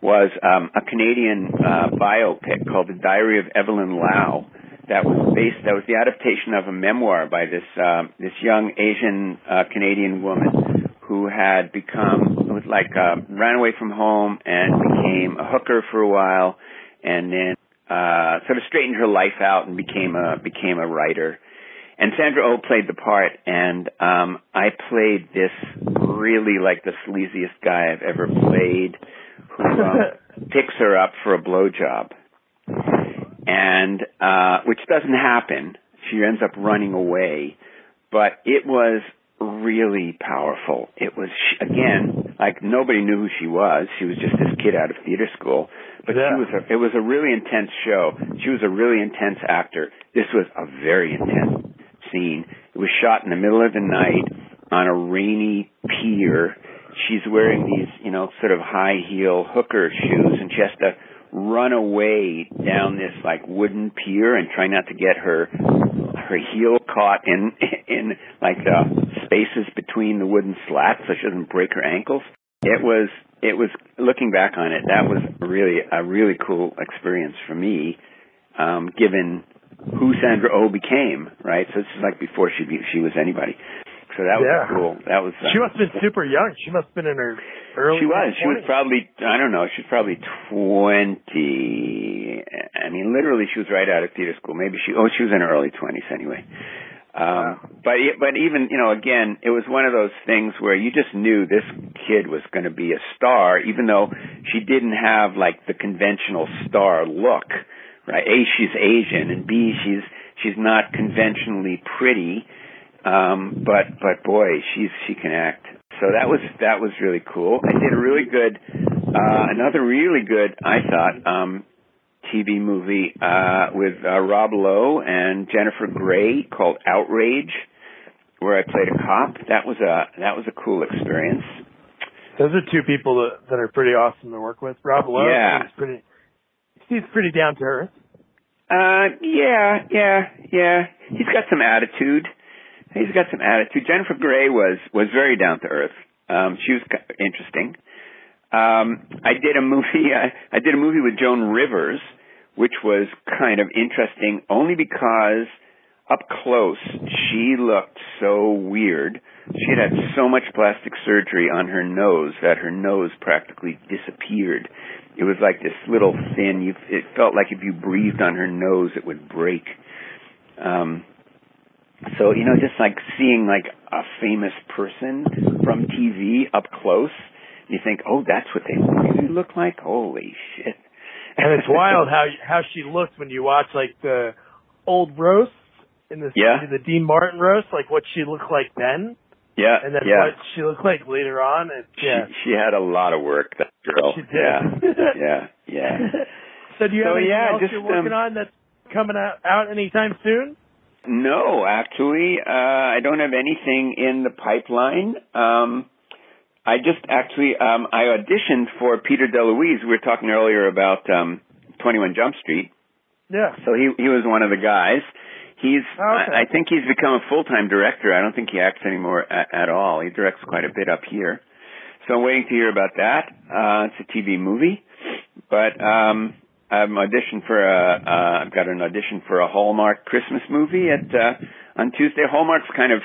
was um, a Canadian uh, biopic called The Diary of Evelyn Lau. That was based. That was the adaptation of a memoir by this uh, this young Asian uh, Canadian woman who had become like uh, ran away from home and became a hooker for a while, and then uh, sort of straightened her life out and became a became a writer. And Sandra oh played the part, and um, I played this really like the sleaziest guy I've ever played picks her up for a blowjob, and uh, which doesn't happen. She ends up running away, but it was really powerful. It was again like nobody knew who she was. She was just this kid out of theater school, but yeah. she was. A, it was a really intense show. She was a really intense actor. This was a very intense scene. It was shot in the middle of the night on a rainy pier she's wearing these, you know, sort of high heel hooker shoes and she has to run away down this like wooden pier and try not to get her her heel caught in in like the spaces between the wooden slats so she doesn't break her ankles. It was it was looking back on it, that was really a really cool experience for me, um, given who Sandra O oh became, right? So this is like before she be, she was anybody. So that was yeah. cool. That was. She must have been super young. She must have been in her early. She was. 20s. She was probably. I don't know. She was probably twenty. I mean, literally, she was right out of theater school. Maybe she. Oh, she was in her early twenties anyway. Um, wow. But but even you know, again, it was one of those things where you just knew this kid was going to be a star, even though she didn't have like the conventional star look. Right? A, she's Asian, and B, she's she's not conventionally pretty um, but but boy, she's she can act. So that was that was really cool. I did a really good, uh, another really good, I thought, um, TV movie uh, with uh, Rob Lowe and Jennifer Grey called Outrage, where I played a cop. That was a that was a cool experience. Those are two people that that are pretty awesome to work with. Rob Lowe, yeah, he's pretty he's pretty down to earth. Uh, yeah, yeah, yeah. He's got some attitude he's got some attitude. Jennifer Grey was was very down to earth. Um, she was interesting. Um, I did a movie. I, I did a movie with Joan Rivers, which was kind of interesting only because up close she looked so weird. She had had so much plastic surgery on her nose that her nose practically disappeared. It was like this little thin. You, it felt like if you breathed on her nose, it would break. Um, so, you know, just like seeing like a famous person from TV up close, you think, oh, that's what they really look like? Holy shit. And it's wild how how she looked when you watch like the old roasts in the yeah. the Dean Martin roast, like what she looked like then. Yeah. And then yeah. what she looked like later on. And, yeah. She, she had a lot of work, that girl. She did. Yeah. yeah. Yeah. so do you have so, anything yeah, else just, you're working um, on that's coming out, out anytime soon? No, actually, uh, I don't have anything in the pipeline. Um, I just actually um, I auditioned for Peter DeLuise. We were talking earlier about um, 21 Jump Street. Yeah. So he he was one of the guys. He's Oh, okay. I, I think he's become a full time director. I don't think he acts anymore at, at all. He directs quite a bit up here. So I'm waiting to hear about that. Uh, it's a TV movie, but um, I'm auditioned for a. Uh, I've got an audition for a Hallmark Christmas movie at uh, on Tuesday. Hallmark's kind of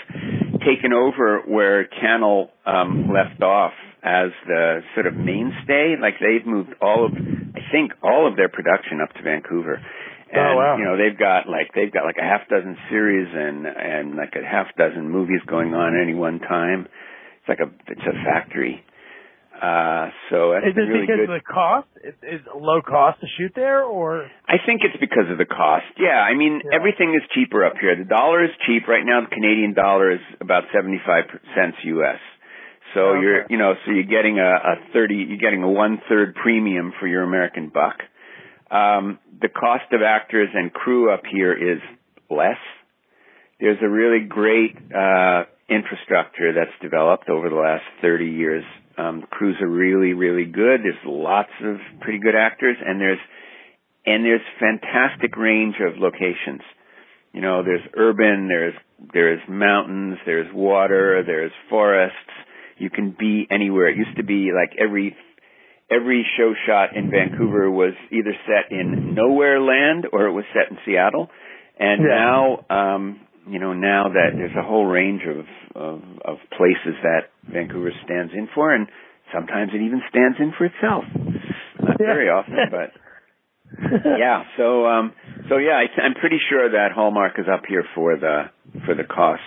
taken over where Channel um, left off as the sort of mainstay. Like they've moved all of, I think, all of their production up to Vancouver. And, Oh, wow. you know, they've got like they've got like a half dozen series and and like a half dozen movies going on at any one time. It's like a it's a factory. Uh, so Is it really because good. of the cost? Is, is low cost to shoot there, or I think it's because of the cost. Yeah, I mean Yeah. everything is cheaper up here. The dollar is cheap right now. The Canadian dollar is about seventy five cents U.S. So Okay. you're, you know, so you're getting a, a thirty, you're getting a one third premium for your American buck. Um, the cost of actors and crew up here is less. There's a really great uh, infrastructure that's developed over the last 30 years. Um, crews are really, really good. There's lots of pretty good actors, and there's and there's fantastic range of locations. You know, there's urban, there's there's mountains, there's water, there's forests. You can be anywhere. It used to be like every every show shot in Vancouver was either set in nowhere land or it was set in Seattle. And Yeah. now um you know, now that there's a whole range of, of of places that Vancouver stands in for and sometimes it even stands in for itself. Not very often, but yeah. So, um, so yeah, I, I'm pretty sure that Hallmark is up here for the for the costs.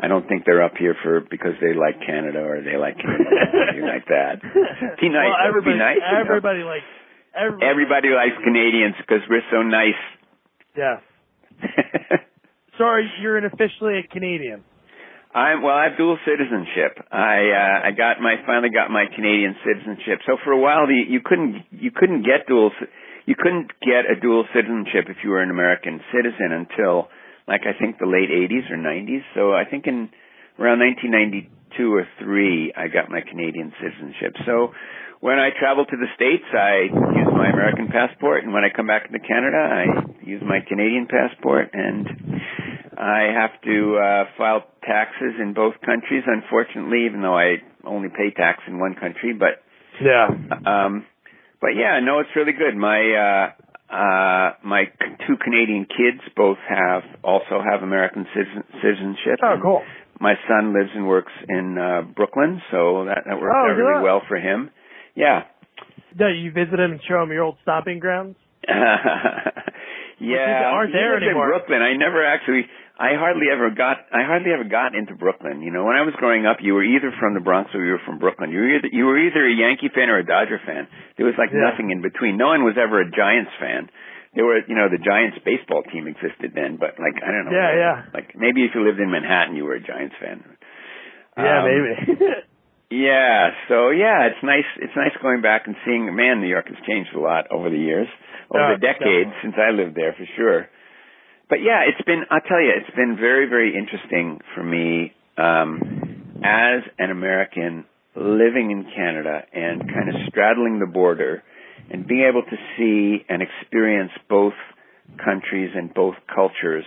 I don't think they're up here for because they like Canada or they like Canada or anything like that. Be nice. Well, would be everybody, you know. everybody likes everybody. Everybody likes Canadians because we're so nice. Yeah. Sorry, you're an officially a Canadian. I'm well. I have dual citizenship. I uh, I got my finally got my Canadian citizenship. So for a while, the, you couldn't you couldn't get dual you couldn't get a dual citizenship if you were an American citizen until like I think the late 80s or 90s. So I think in around 1992 or three, I got my Canadian citizenship. So when I travel to the states, I use my American passport, and when I come back to Canada, I use my Canadian passport, and I have to uh, file taxes in both countries. Unfortunately, even though I only pay tax in one country, but Yeah. um, but yeah, no, it's really good. My uh, uh, my two Canadian kids both have also have American citizen, citizenship. Oh, cool. My son lives and works in uh, Brooklyn, so that that worked Oh, out really well for him. Yeah. No, you visit him and show him your old stomping grounds. yeah, aren't he there anymore. In Brooklyn, I never actually, I hardly ever got, I hardly ever got into Brooklyn. You know, when I was growing up, you were either from the Bronx or you were from Brooklyn. You were either, you were either a Yankee fan or a Dodger fan. There was like Yeah. nothing in between. No one was ever a Giants fan. There were, you know, the Giants baseball team existed then, but like I don't know. Yeah, yeah. Like maybe if you lived in Manhattan, you were a Giants fan. Yeah, Um, maybe. yeah, so yeah, it's nice. It's nice going back and seeing. Man, New York has changed a lot over the years, over Oh, the decades definitely. since I lived there, for sure. But yeah, it's been. I'll tell you, it's been very, very interesting for me um, as an American living in Canada and kind of straddling the border and being able to see and experience both countries and both cultures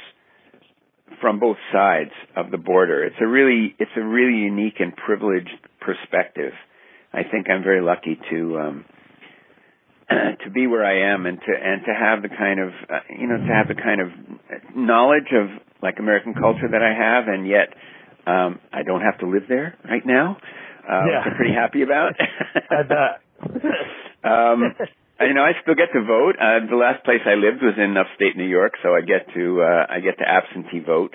from both sides of the border. It's a really it's a really unique and privileged perspective. I think I'm very lucky to um to be where I am and to and to have the kind of uh, you know to have the kind of knowledge of like American culture that I have and yet um I don't have to live there right now. Uh, Yeah. which I'm pretty happy about. I bet. um you know, I still get to vote. Uh, the last place I lived was in upstate New York, so I get to uh, I get to absentee vote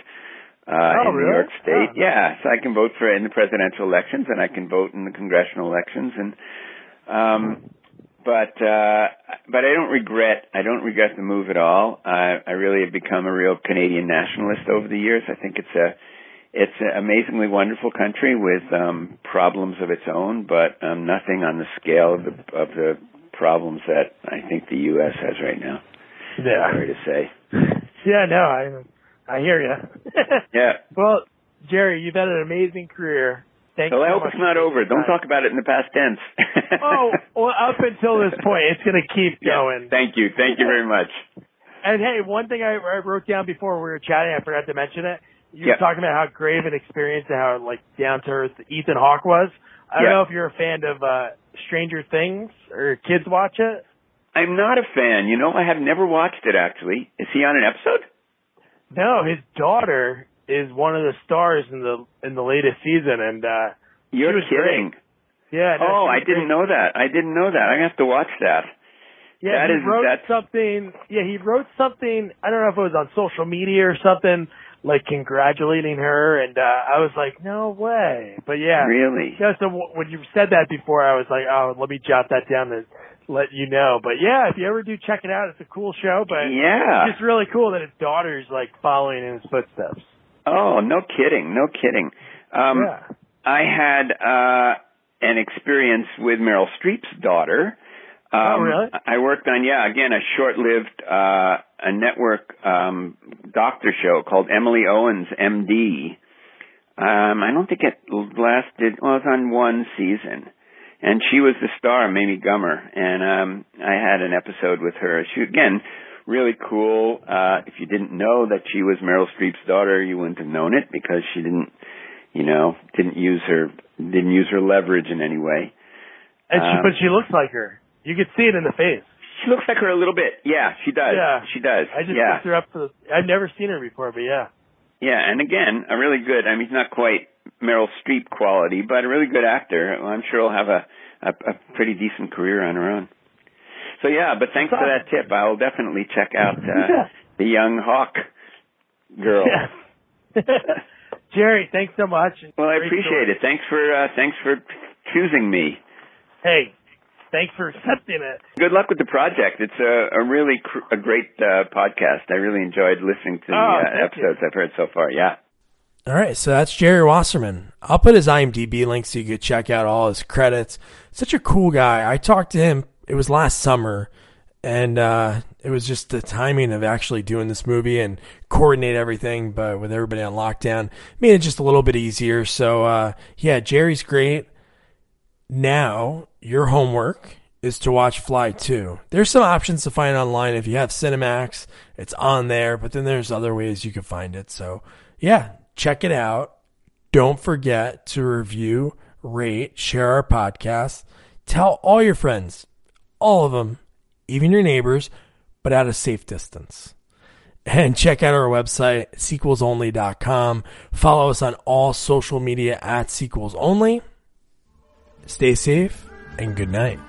uh, Oh, in New? York State. Oh, nice. Yeah, so I can vote for in the presidential elections, and I can vote in the congressional elections, and um, but uh, but I don't regret I don't regret the move at all. I, I really have become a real Canadian nationalist over the years. I think it's a it's an amazingly wonderful country with um, problems of its own, but um, nothing on the scale of the of the problems that I think the U.S. has right now. yeah. Sorry to say. Yeah, no, I I hear you. Yeah. Well, Jerry, you've had an amazing career. Thank Well, you I hope it's not over. Don't talk about it in the past tense. Oh, well, up until this point, it's going to keep Yeah. going. Thank you. Thank you very much. And hey, one thing I, I wrote down before we were chatting, I forgot to mention it. You Yeah. were talking about how great of an experience and how like down to earth Ethan Hawke was. I don't Yeah. know if you're a fan of uh Stranger Things or kids watch it. I'm not a fan. You know, I have never watched it actually. Is he on an episode? No, his daughter is one of the stars in the in the latest season, and uh You're was kidding. yeah. no, oh, I didn't great. know that. I didn't know that. I have to watch that. Yeah, That he is- wrote that's- something. Yeah, he wrote something. I don't know if it was on social media or something like congratulating her, and uh, I was like, no way. But yeah, Really? Yeah. So when you said that before, I was like, oh, let me jot that down to let you know. But yeah, if you ever do check it out, it's a cool show. But Yeah. it's just really cool that his daughter's like following in his footsteps. Oh, no kidding, no kidding. Um, yeah. I had uh, an experience with Meryl Streep's daughter. Um, Oh, really? I worked on yeah again a short-lived uh, a network um, doctor show called Emily Owens M.D. Um, I don't think it lasted. Well, it was on one season, and she was the star, Mamie Gummer, and um, I had an episode with her. She again really cool. Uh, if you didn't know that she was Meryl Streep's daughter, you wouldn't have known it because she didn't, you know, didn't use her didn't use her leverage in any way. And she, Um, but she looks like her. You could see it in the face. She looks like her a little bit. Yeah, she does. Yeah. She does. I just yeah. looked her up for the. I've never seen her before, but yeah. Yeah, and again, a really good. I mean, not quite Meryl Streep quality, but a really good actor. I'm sure he'll have a a, a pretty decent career on her own. So yeah, but thanks for that tip. I'll definitely check out uh, Yeah. the young Hawke girl. Yeah. Jerry, thanks so much. Well, I Great appreciate story. it. Thanks for uh, thanks for choosing me. Hey, thanks for accepting it. Good luck with the project. It's a, a really cr- a great uh, podcast. I really enjoyed listening to the Oh, uh, thank you. episodes I've heard so far. Yeah. All right, so that's Jerry Wasserman. I'll put his IMDb link so you could check out all his credits. Such a cool guy. I talked to him. It was last summer, and uh, it was just the timing of actually doing this movie and coordinate everything. But with everybody on lockdown, made it just a little bit easier. So uh, yeah, Jerry's great. Now your homework is to watch Fly 2. There's some options to find online. If you have Cinemax, it's on there, but then there's other ways you can find it. So, yeah, check it out. Don't forget to review, rate, share our podcast. Tell all your friends, all of them, even your neighbors, but at a safe distance. And check out our website, sequelsonly.com. Follow us on all social media at sequels only. Stay safe and good night.